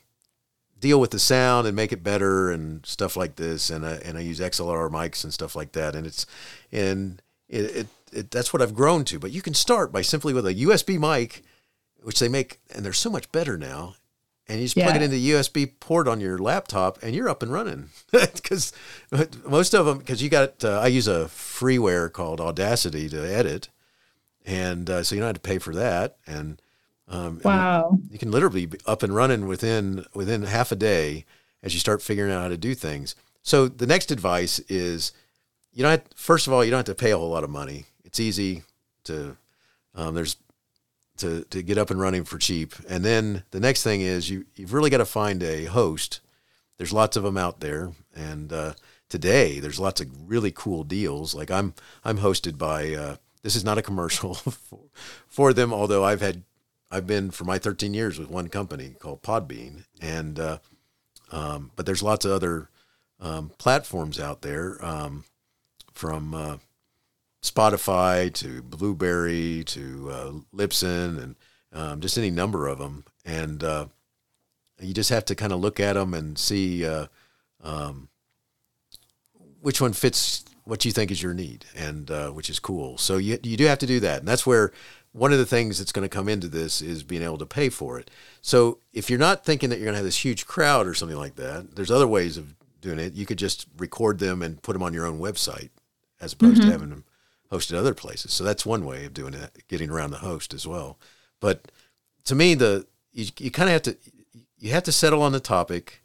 Speaker 2: deal with the sound and make it better and stuff like this. And I, and I use XLR mics and stuff like that. And it's and it, it, it that's what I've grown to. But you can start by simply with a USB mic, which they make, and they're so much better now. And you just plug it into the USB port on your laptop, and you're up and running. Because most of them, because you got, uh, I use a freeware called Audacity to edit, and uh, so you don't have to pay for that. And um,
Speaker 4: Wow.
Speaker 2: you can literally be up and running within within half a day as you start figuring out how to do things. So the next advice is, you don't. Have, first of all, you don't have to pay a whole lot of money. It's easy to um, there's to to get up and running for cheap. And then the next thing is you you've really got to find a host. There's lots of them out there, and uh, today there's lots of really cool deals. Like I'm I'm hosted by. Uh, this is not a commercial for, for them, although I've had I've been for my 13 years with one company called Podbean, and uh, um, but there's lots of other um, platforms out there, um, from uh, Spotify to Blubrry to uh, Libsyn, and um, just any number of them. And uh, you just have to kind of look at them and see uh, um, which one fits what you think is your need, and uh, which is cool. So you you do have to do that, and that's where one of the things that's going to come into this is being able to pay for it. So if you're not thinking that you're going to have this huge crowd or something like that, there's other ways of doing it. You could just record them and put them on your own website, as opposed to having them hosted other places. So that's one way of doing it, getting around the host as well. But to me, the you, you kind of have to you have to settle on the topic,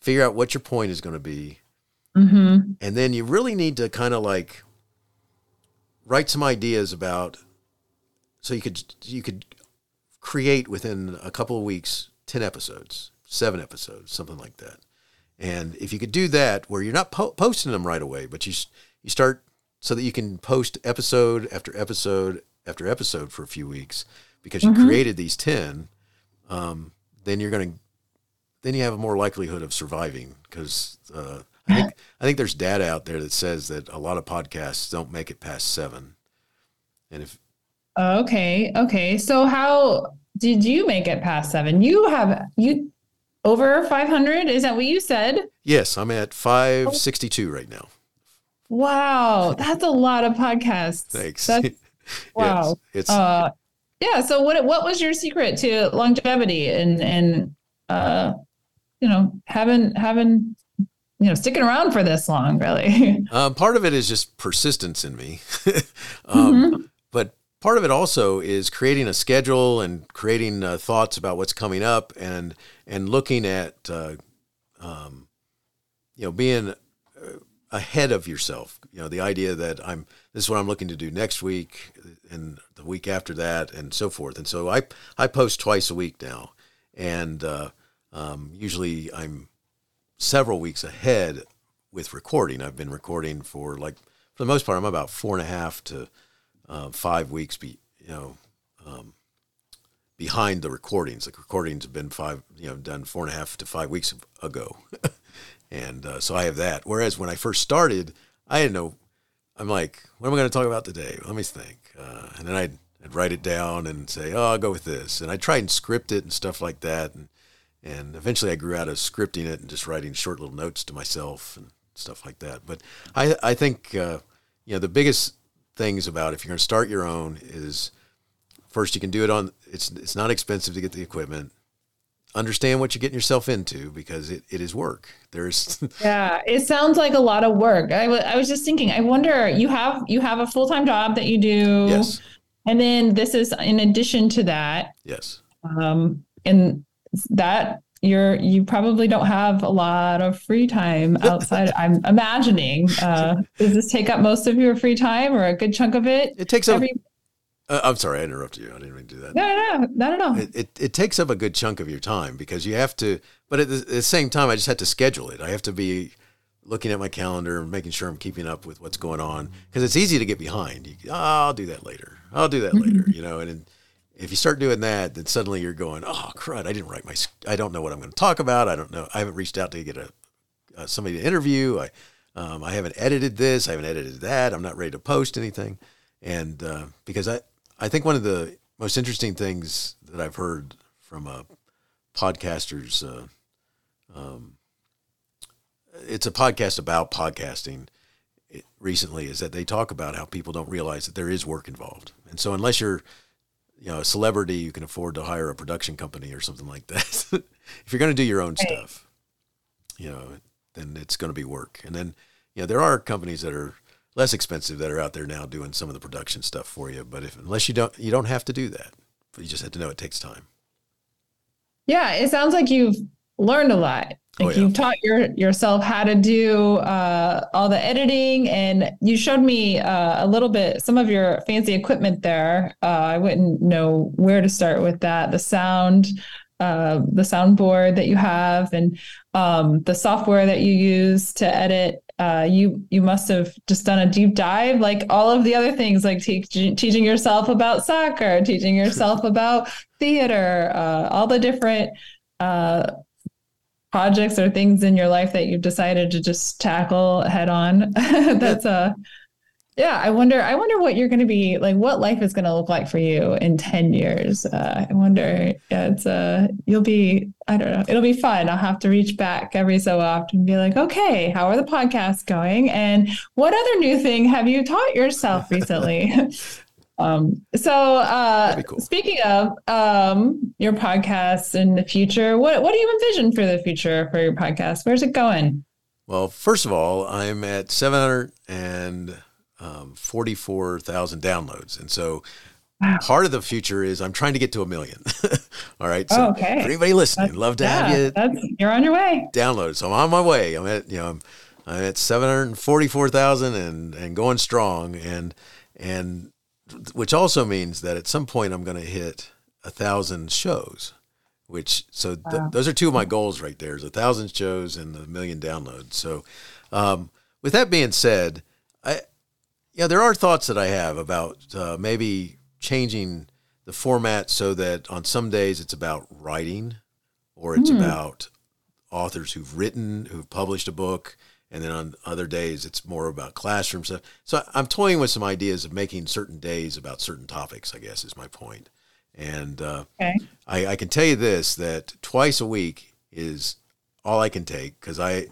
Speaker 2: figure out what your point is going to be,
Speaker 4: Mm-hmm.
Speaker 2: and then you really need to kind of like write some ideas about so you could you could create within a couple of weeks 10 episodes 7 episodes something like that. And if you could do that where you're not po- posting them right away but you you start so that you can post episode after episode after episode for a few weeks because you created these 10 um, then you're going to then you have a more likelihood of surviving because uh, I think I think there's data out there that says that a lot of podcasts don't make it past seven, and if
Speaker 4: Okay. Okay. So how did you make it past seven? You have you over 500? Is that what you said?
Speaker 2: yes, I'm at five sixty two right now.
Speaker 4: Wow. That's a lot of podcasts.
Speaker 2: Thanks.
Speaker 4: That's, wow.
Speaker 2: yes, it's
Speaker 4: uh, yeah. So what, what was your secret to longevity and, and, uh, you know, having, having, you know, sticking around for this long, really?
Speaker 2: um, part of it is just persistence in me, um, but part of it also is creating a schedule and creating uh, thoughts about what's coming up and and looking at uh, um, you know, being uh, ahead of yourself. You know, the idea that I'm this is what I'm looking to do next week and the week after that, and so forth. And so I I post twice a week now, and uh, um, usually I'm several weeks ahead with recording. I've been recording for like for the most part, I'm about four and a half to uh, five weeks. Be you know. Um, behind the recordings. The recordings have been five, you know, done four and a half to five weeks ago, and uh, so I have that. Whereas when I first started, I didn't know. I'm like, what am I going to talk about today? Let me think, uh, and then I'd, I'd write it down and say, oh, I'll go with this, and I try and script it and stuff like that, and and eventually I grew out of scripting it and just writing short little notes to myself and stuff like that. But I I think uh, you know the biggest things about if you're going to start your own is first you can do it on it's it's not expensive to get the equipment. Understand what you're getting yourself into because it, it is work. There's
Speaker 4: yeah it sounds like a lot of work. I, w- I was just thinking i wonder you have you have a full-time job that you do.
Speaker 2: Yes.
Speaker 4: And then this is in addition to that.
Speaker 2: Yes.
Speaker 4: Um and that you're you probably don't have a lot of free time outside i'm imagining uh does this take up most of your free time or a good chunk of it
Speaker 2: it takes up uh, I'm sorry, I interrupted you. I didn't mean to do that.
Speaker 4: No, no, not at all.
Speaker 2: It, it, it, takes up a good chunk of your time because you have to, but at the, at the, same time, I just have to schedule it. I have to be looking at my calendar and making sure I'm keeping up with what's going on because it's easy to get behind. You, oh, I'll do that later. I'll do that mm-hmm. later, you know, and if you start doing that, then suddenly you're going, oh, crud, I didn't write my, I don't know what I'm going to talk about. I don't know. I haven't reached out to get a, uh, somebody to interview. I, um, I haven't edited this. I haven't edited that. I'm not ready to post anything. And uh, because I, I think one of the most interesting things that I've heard from a podcaster's, uh, um, it's a podcast about podcasting recently, is that they talk about how people don't realize that there is work involved. And so unless you're, you know, a celebrity, you can afford to hire a production company or something like that. if you're going to do your own stuff, you know, then it's going to be work. And then, you know, there are companies that are less expensive that are out there now doing some of the production stuff for you. But if unless you don't, you don't have to do that. You just have to know it takes time.
Speaker 4: Yeah, it sounds like you've learned a lot. Like oh, yeah. you've taught your yourself how to do uh, all the editing, and you showed me uh, a little bit some of your fancy equipment there. Uh, I wouldn't know where to start with that. The sound, uh, the soundboard that you have, and um, the software that you use to edit uh, you you must have just done a deep dive, like all of the other things, like te- teaching yourself about soccer, teaching yourself about theater, uh, all the different uh, projects or things in your life that you've decided to just tackle head on. That's a yeah, I wonder. I wonder what you're going to be like. What life is going to look like for you in ten years? Uh, I wonder. Yeah, it's uh, you'll be. I don't know. It'll be fun. I'll have to reach back every so often and be like, okay, how are the podcasts going? And what other new thing have you taught yourself recently? um, so, uh, cool. speaking of um, your podcasts in the future, what what do you envision for the future for your podcast? Where's it going?
Speaker 2: Well, first of all, I'm at seven hundred and um, 44,000 downloads. And so wow. part of the future is I'm trying to get to a million. All right. So
Speaker 4: oh, okay.
Speaker 2: for anybody listening, that's, love to yeah, have you.
Speaker 4: That's, you're on your way.
Speaker 2: Download. So I'm on my way. I'm at, you know, I'm, I'm at 744,000 and, and going strong. And, and which also means that at some point I'm going to hit a thousand shows which so th- wow. those are two of my goals right there is a thousand shows and a million downloads so um, with that being said I, yeah, there are thoughts that I have about uh, maybe changing the format so that on some days it's about writing or it's mm. about authors who've written, who've published a book, and then on other days it's more about classroom stuff. So I'm toying with some ideas of making certain days about certain topics. I guess is my point. And uh, okay. I, I can tell you this: that twice a week is all I can take because I,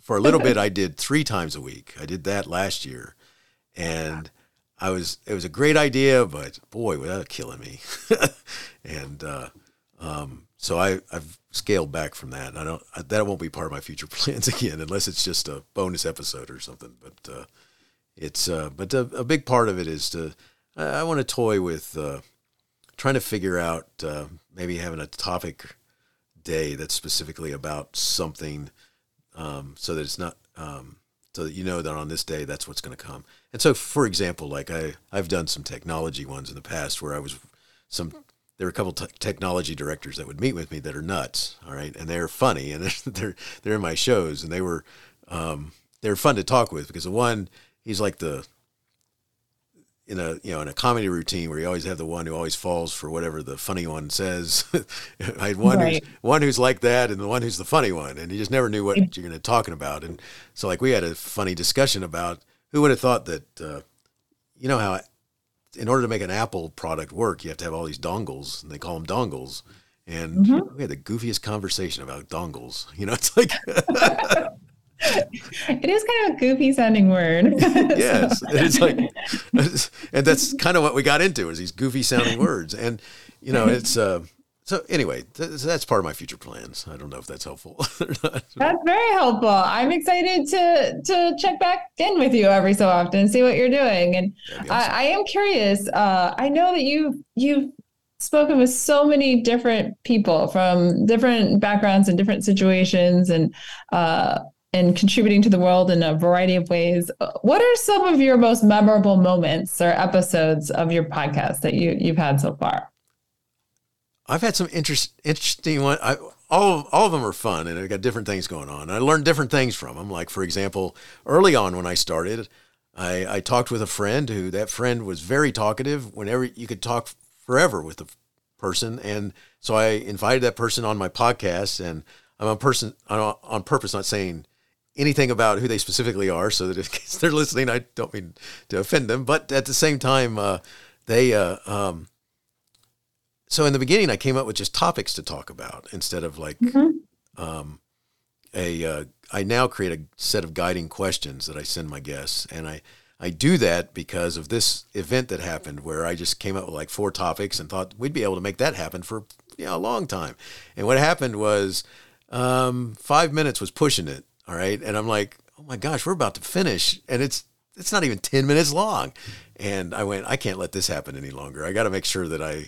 Speaker 2: for a little bit, I did three times a week. I did that last year, and I was it was a great idea, but boy, was that killing me. and uh, um, so I I've scaled back from that. I don't that won't be part of my future plans again, unless it's just a bonus episode or something. But uh, it's uh, but a, a, big part of it is to I, I want to toy with uh, trying to figure out uh, maybe having a topic day that's specifically about something, um, so that it's not um, so that you know that on this day that's what's going to come. And so, for example, like I I've done some technology ones in the past where I was some there were a couple t- technology directors that would meet with me that are nuts, all right, and they're funny and they're they're in my shows and they were um, they're fun to talk with because the one he's like the in a you know in a comedy routine where you always have the one who always falls for whatever the funny one says. I had one right. who's one who's like that and the one who's the funny one, and you just never knew what you're going to talking about. And so like we had a funny discussion about who would have thought that uh, you know how in order to make an Apple product work, you have to have all these dongles, and they call them dongles. And mm-hmm. we had the goofiest conversation about dongles. You know, it's like
Speaker 4: it is kind of a goofy sounding word.
Speaker 2: yes, it's like, and that's kind of what we got into is these goofy sounding words, and you know, it's uh, so anyway, th- that's part of my future plans. I don't know if that's helpful
Speaker 4: That's very helpful. I'm excited to to check back in with you every so often, see what you're doing, and awesome. I, I, am curious. Uh, I know that you you've spoken with so many different people from different backgrounds and different situations, and uh, and contributing to the world in a variety of ways. What are some of your most memorable moments or episodes of your podcast that you you've had so far?
Speaker 2: I've had some interest, interesting one. I, all all of them are fun, and I've got different things going on. I learned different things from them. Like for example, early on when I started, I, I talked with a friend who that friend was very talkative. Whenever you could talk forever with the person, and so I invited that person on my podcast, and I'm a person on, on purpose, not saying anything about who they specifically are, so that if they're listening, I don't mean to offend them, but at the same time, uh, they. Uh, um, so in the beginning, I came up with just topics to talk about instead of like mm-hmm. um, a. Uh, I now create a set of guiding questions that I send my guests, and I. I do that because of this event that happened where I just came up with like four topics and thought we'd be able to make that happen for you know, a long time. And what happened was um, five minutes was pushing it all right. And I'm like, oh my gosh, we're about to finish. And it's, it's not even 10 minutes long. And I went, I can't let this happen any longer. I got to make sure that I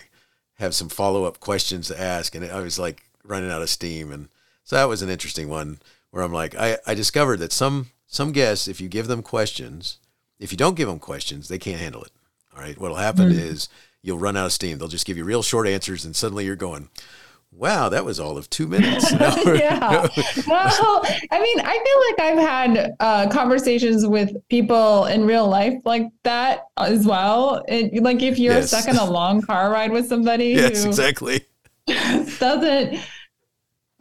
Speaker 2: have some follow up questions to ask. And I was like running out of steam. And so that was an interesting one where I'm like, I, I discovered that some, some guests, if you give them questions, if you don't give them questions, they can't handle it. All right. What'll happen mm-hmm. is you'll run out of steam. They'll just give you real short answers. And suddenly you're going, wow, that was all of two minutes.
Speaker 4: yeah. well, I mean, I feel like I've had uh, conversations with people in real life like that as well. It, like if you're yes. stuck in a long car ride with somebody
Speaker 2: yes, exactly.
Speaker 4: doesn't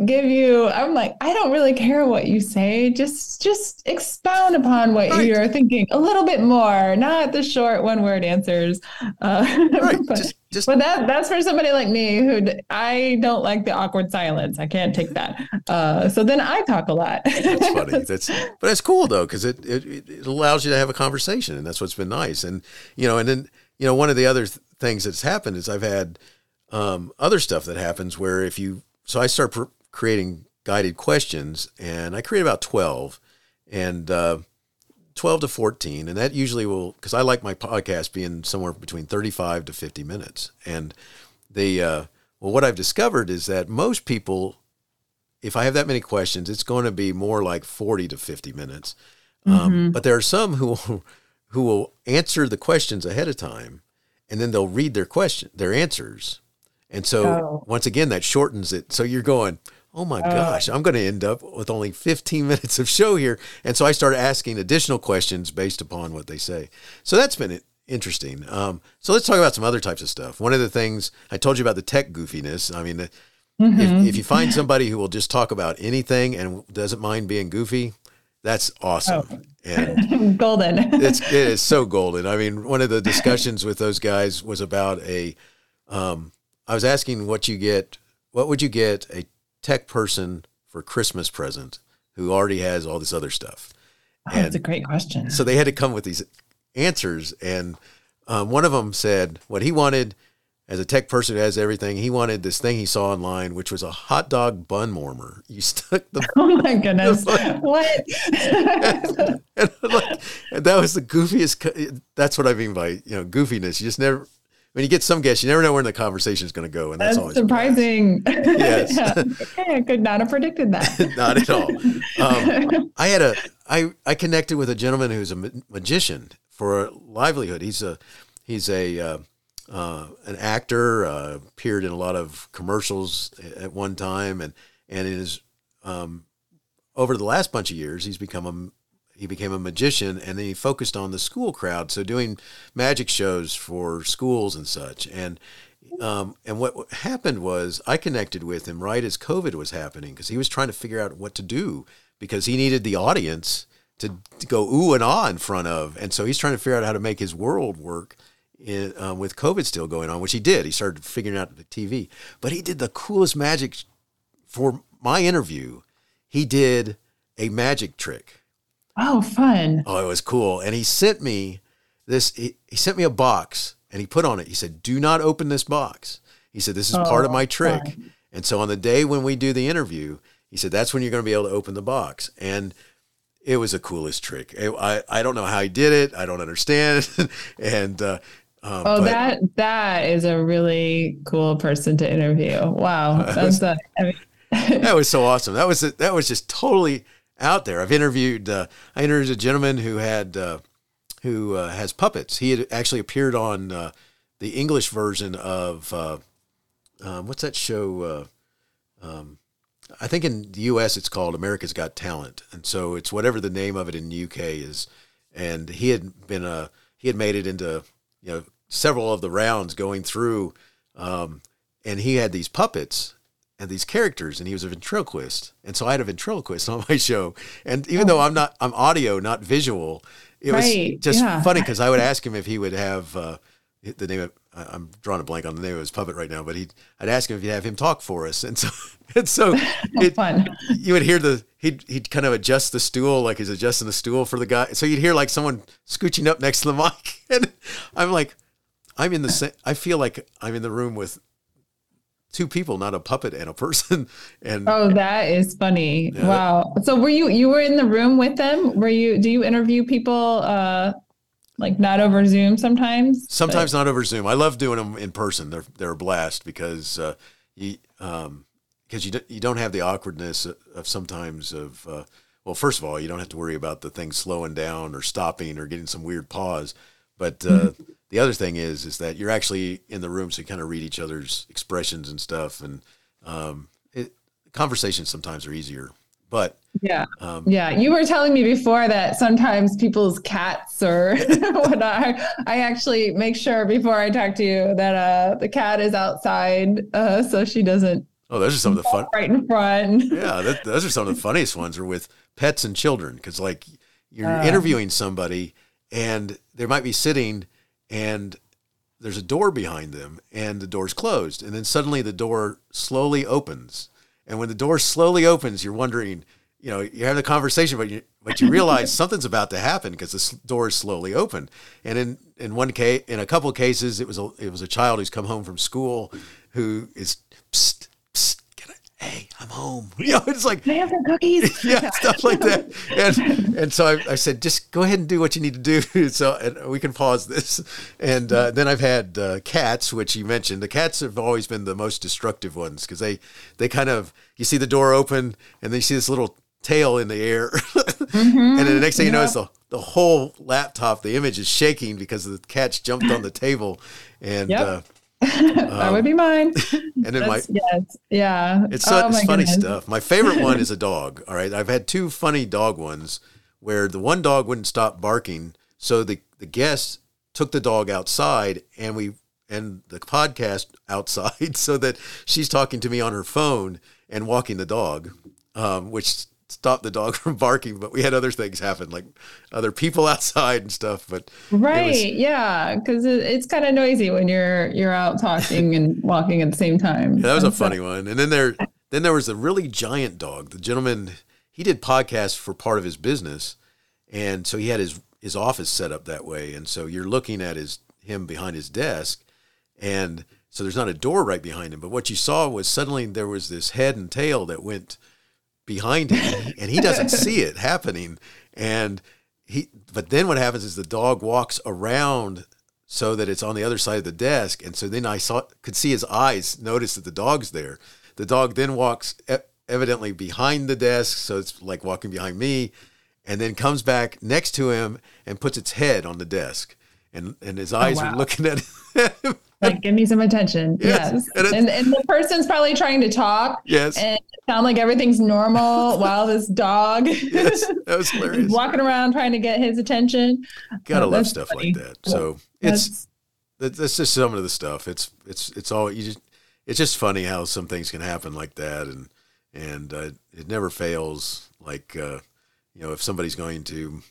Speaker 4: give you i'm like i don't really care what you say just just expound upon what right. you're thinking a little bit more not the short one word answers uh, right. but, just, just, but that that's for somebody like me who i don't like the awkward silence. I can't take that. Uh, so then i talk a lot.
Speaker 2: That's funny. That's but that's cool though because it, it it allows you to have a conversation and that's what's been nice. And you know and then you know one of the other th- things that's happened is i've had um, other stuff that happens where if you so i start pr- creating guided questions, and I create about 12 and uh, 12 to 14. And that usually will, because I like my podcast being somewhere between 35 to 50 minutes. And the, uh, well, what I've discovered is that most people, if I have that many questions, it's going to be more like 40 to 50 minutes. Um, mm-hmm. But there are some who will, who will answer the questions ahead of time and then they'll read their question, their answers. And so oh. once again, that shortens it. So you're going, oh my uh, gosh, I'm going to end up with only 15 minutes of show here. And so I started asking additional questions based upon what they say. So that's been interesting. Um, so let's talk about some other types of stuff. One of the things I told you about the tech goofiness. I mean, mm-hmm. if, if, you find somebody who will just talk about anything and doesn't mind being goofy, that's awesome. Oh.
Speaker 4: And golden.
Speaker 2: it's, it is so golden. I mean, one of the discussions with those guys was about a, um, I was asking what you get, what would you get a tech person for Christmas present who already has all this other stuff?
Speaker 4: Oh, that's a great question.
Speaker 2: So they had to come with these answers, and um, one of them said what he wanted as a tech person who has everything. He wanted this thing he saw online, which was a hot dog bun warmer. You stuck the
Speaker 4: oh my goodness, what?
Speaker 2: and, and, like, and that was the goofiest. That's what I mean by you know goofiness. You just never when you get some guests, you never know where the conversation is going to go, and that's,
Speaker 4: That's
Speaker 2: always
Speaker 4: surprising.
Speaker 2: Yes.
Speaker 4: Yeah. Okay, I could not have predicted that.
Speaker 2: not at all. Um, I had a I I connected with a gentleman who's a ma- magician for a livelihood. He's a he's a uh, uh, an actor. Uh, appeared in a lot of commercials at one time, and and in his um, over the last bunch of years, he's become a he became a magician, and then he focused on the school crowd. So doing magic shows for schools and such, and um, and what happened was I connected with him right as COVID was happening because he was trying to figure out what to do because he needed the audience to, to go ooh and ah in front of, and so he's trying to figure out how to make his world work. In, um, with COVID still going on, which he did, he started figuring out the TV. But he did the coolest magic for my interview. He did a magic trick.
Speaker 4: Oh, fun.
Speaker 2: Oh, it was cool. And he sent me this, he, he sent me a box and he put on it, he said, Do not open this box. He said, This is part of
Speaker 4: Oh,
Speaker 2: my trick.
Speaker 4: fun.
Speaker 2: And so on the day when we do the interview, he said, That's when you're going to be able to open the box. And it was the coolest trick. I, I, don't know how he did it. I don't understand. and, uh, um,
Speaker 4: Oh,
Speaker 2: but-
Speaker 4: that that is a really cool person to interview. Wow, that's a, I mean,
Speaker 2: that was so awesome. That was that was just totally out there. I've interviewed uh, I interviewed a gentleman who had uh, who uh, has puppets. He had actually appeared on uh, the English version of uh, um, what's that show? Uh, um, I think in the U.S. it's called America's Got Talent, and so it's whatever the name of it in the U.K. is. And he had been a he had made it into you know several of the rounds going through, um, and he had these puppets and these characters, and he was a ventriloquist, and so I had a ventriloquist on my show. And even though I'm not I'm audio, not visual, it was just
Speaker 4: yeah.
Speaker 2: funny because I would ask him if he would have uh, the name of I'm drawing a blank on the name of his puppet right now, but he I'd ask him if he'd have him talk for us, and so and so it,
Speaker 4: fun.
Speaker 2: you would hear the he'd he'd kind of adjust the stool like he's adjusting the stool for the guy. So you'd hear like someone scooching up next to the mic, and I'm like, I'm in the same. I feel like I'm in the room with two people, not a puppet and a person. And
Speaker 4: Oh, that is funny.
Speaker 2: Yeah,
Speaker 4: wow. So were you you were in the room with them? Were you do you interview people uh like not over Zoom sometimes?
Speaker 2: sometimes not over Zoom. I love doing them in person. They're they're a blast because uh, you um because you don't, you don't have the awkwardness of sometimes of uh, well, first of all, you don't have to worry about the thing slowing down or stopping or getting some weird pause. But uh, the other thing is is that you're actually in the room, so you kind of read each other's expressions and stuff, and um, it, conversations sometimes are easier. But
Speaker 4: Yeah.
Speaker 2: um,
Speaker 4: Yeah, you were telling me before that sometimes people's cats or whatnot. I, I actually make sure before I talk to you that uh, the cat is outside, uh, so she doesn't
Speaker 2: oh, those are some of the fun.
Speaker 4: right in front.
Speaker 2: yeah, that, those are some of the funniest ones are with pets and children because like you're
Speaker 4: Uh.
Speaker 2: interviewing somebody and they might be sitting and there's a door behind them and the door's closed. And then suddenly the door slowly opens. And when the door slowly opens you're wondering you know you're having a conversation but you but you realize something's about to happen because the door is slowly open. And in in one case in a couple of cases it was a it was a child who's come home from school who is psst, psst, get it, hey I'm home you know it's like
Speaker 4: I have some cookies?
Speaker 2: yeah, stuff like that. And and so I, I said, just go ahead and do what you need to do. So and we can pause this. And uh, then I've had uh, cats, which you mentioned. The cats have always been the most destructive ones because they they kind of you see the door open and then you see this little tail in the air, and then the next thing you know is the the whole laptop, the image is shaking because the cats jumped on the table, and
Speaker 4: Yep.
Speaker 2: uh,
Speaker 4: that would be mine.
Speaker 2: and then my
Speaker 4: yes, yeah.
Speaker 2: it's, so,
Speaker 4: Oh
Speaker 2: it's funny
Speaker 4: goodness.
Speaker 2: stuff. My favorite one is a dog. All right. I've had two funny dog ones where the one dog wouldn't stop barking. So the, the guest took the dog outside and we, and the podcast outside so that she's talking to me on her phone and walking the dog, um, which stopped the dog from barking. But we had other things happen, like other people outside and stuff. But
Speaker 4: Right. yeah, because it, it's kind of noisy when you're you're out talking and walking at the same time.
Speaker 2: Yeah, that was a
Speaker 4: And so-
Speaker 2: funny one. And then there, then there was a really giant dog. The gentleman, he did podcasts for part of his business, and so he had his his office set up that way. And so you're looking at his him behind his desk, and so there's not a door right behind him. But what you saw was suddenly there was this head and tail that went behind him, and he doesn't see it happening. And he, but then what happens is the dog walks around so that it's on the other side of the desk. And so then I saw could see his eyes notice that the dog's there. The dog then walks evidently behind the desk, so it's like walking behind me, and then comes back next to him and puts its head on the desk. And and his eyes
Speaker 4: wow.
Speaker 2: are looking at him.
Speaker 4: Like, give me some attention.
Speaker 2: Yes.
Speaker 4: Yes.
Speaker 2: And
Speaker 4: And, the person's probably trying to talk
Speaker 2: yes.
Speaker 4: and sound like everything's normal while this dog
Speaker 2: yes. That was
Speaker 4: is
Speaker 2: hilarious.
Speaker 4: walking around trying to get his attention.
Speaker 2: Gotta
Speaker 4: Oh,
Speaker 2: love stuff
Speaker 4: funny.
Speaker 2: like that. So it's
Speaker 4: That's,
Speaker 2: that, that's just some of the stuff. It's it's it's all you just it's just funny how some things can happen like that, and and uh, it never fails. Like uh, you know, if somebody's going to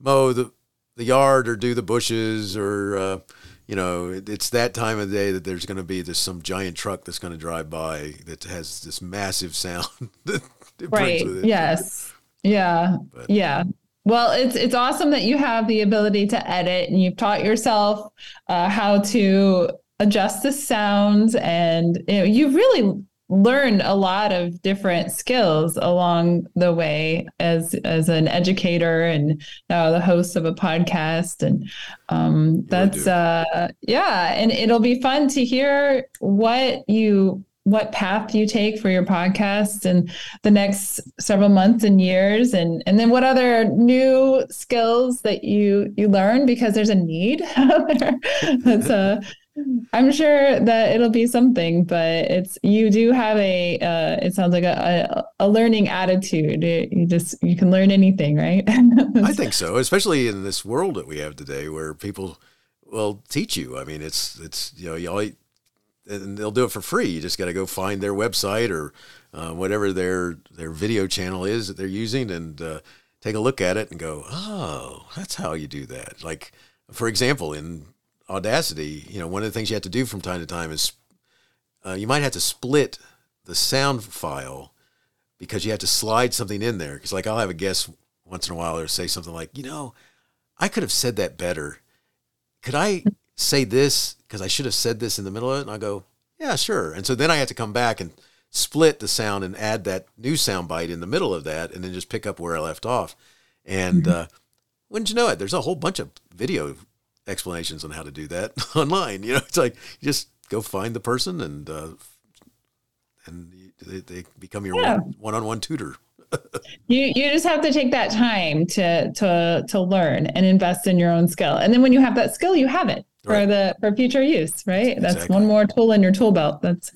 Speaker 2: mow the the yard or do the bushes or uh, you know, it, it's that time of day that there's going to be this some giant truck that's going to drive by that has this massive sound that it brings
Speaker 4: right. Yes. Yeah.
Speaker 2: But-
Speaker 4: Yeah. Well, it's it's awesome that you have the ability to edit and you've taught yourself uh, how to adjust the sounds and you know you've really learned a lot of different skills along the way as as an educator and now the host of a podcast. And um, that's uh, yeah and it'll be fun to hear what you what path you take for your podcast and the next several months and years. And and then what other new skills that you you learn because there's a need. Out there that's a I'm sure that it'll be something, but it's you do have a. Uh, it sounds like a, a a learning attitude. It- you just you can learn anything, right?
Speaker 2: I think so, especially in this world that we have today, where people will teach you. I mean, it's it's you know you all, and they'll do it for free. You just got to go find their website or uh, whatever their their video channel is that they're using, and uh, take a look at it and go, oh, that's how you do that. Like for example, in Audacity, you know, one of the things you have to do from time to time is uh, you might have to split the sound file because you have to slide something in there. Because like I'll have a guest once in a while or say something like, you know, I could have said that better. Could I say this because I should have said this in the middle of it? And I go, yeah, sure. And so then I have to come back and split the sound and add that new sound bite in the middle of that, and then just pick up where I left off. And uh, wouldn't you know it? There's a whole bunch of video explanations on how to do that online. You know, it's like you just go find the person and uh, and they, they become your
Speaker 4: Yeah.
Speaker 2: one one-on-one tutor.
Speaker 4: you you just have to take that time to to to learn and invest in your own skill, and then when you have that skill, you have it for
Speaker 2: Right.
Speaker 4: the for future use. Right. That's
Speaker 2: Exactly.
Speaker 4: one more tool in your tool belt. That's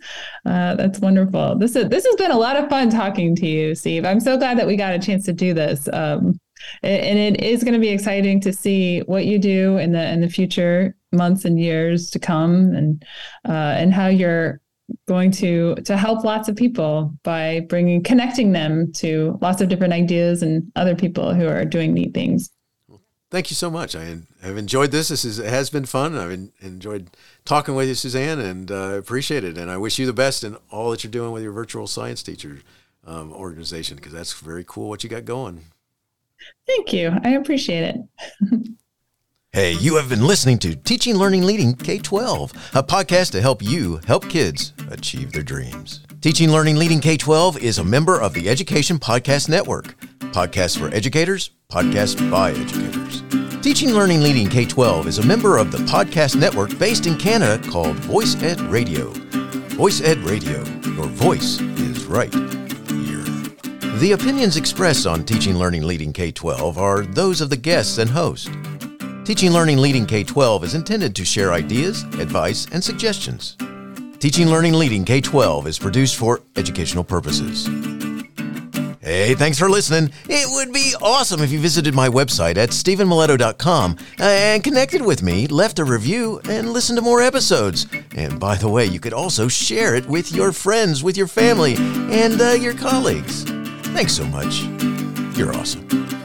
Speaker 4: uh, that's wonderful. This is this has been a lot of fun talking to you, Steve. I'm so glad that we got a chance to do this. Um, and it is going to be exciting to see what you do in the in the future months and years to come and uh, and how you're going to to help lots of people by bringing connecting them to lots of different ideas and other people who are doing neat things
Speaker 2: Thank you so much. I have enjoyed this. This is, has been fun. I've en- enjoyed talking with you, Suzanne, and uh, appreciate it. And I wish you the best in all that you're doing with your virtual science teacher um, organization because that's very cool what you got going.
Speaker 4: Thank you i appreciate it
Speaker 2: Hey, you have been listening to Teaching, Learning, Leading K 12, a podcast to help you help kids achieve their dreams. Teaching, Learning, Leading K 12 is a member of the Education Podcast Network. Podcasts for educators, podcasts by educators. Teaching, Learning, Leading K 12 is a member of the podcast network based in Canada called Voice Ed Radio. Voice Ed Radio, your voice is right. The opinions expressed on Teaching, Learning, Leading K 12 are those of the guests and host. Teaching Learning Leading K 12 is intended to share ideas, advice, and suggestions. Teaching Learning Leading K 12 is produced for educational purposes. Hey, thanks for listening. It would be awesome if you visited my website at stevenmiletto.com and connected with me, left a review, and listened to more episodes. And by the way, you could also share it with your friends, with your family, and uh, your colleagues. Thanks so much. You're awesome.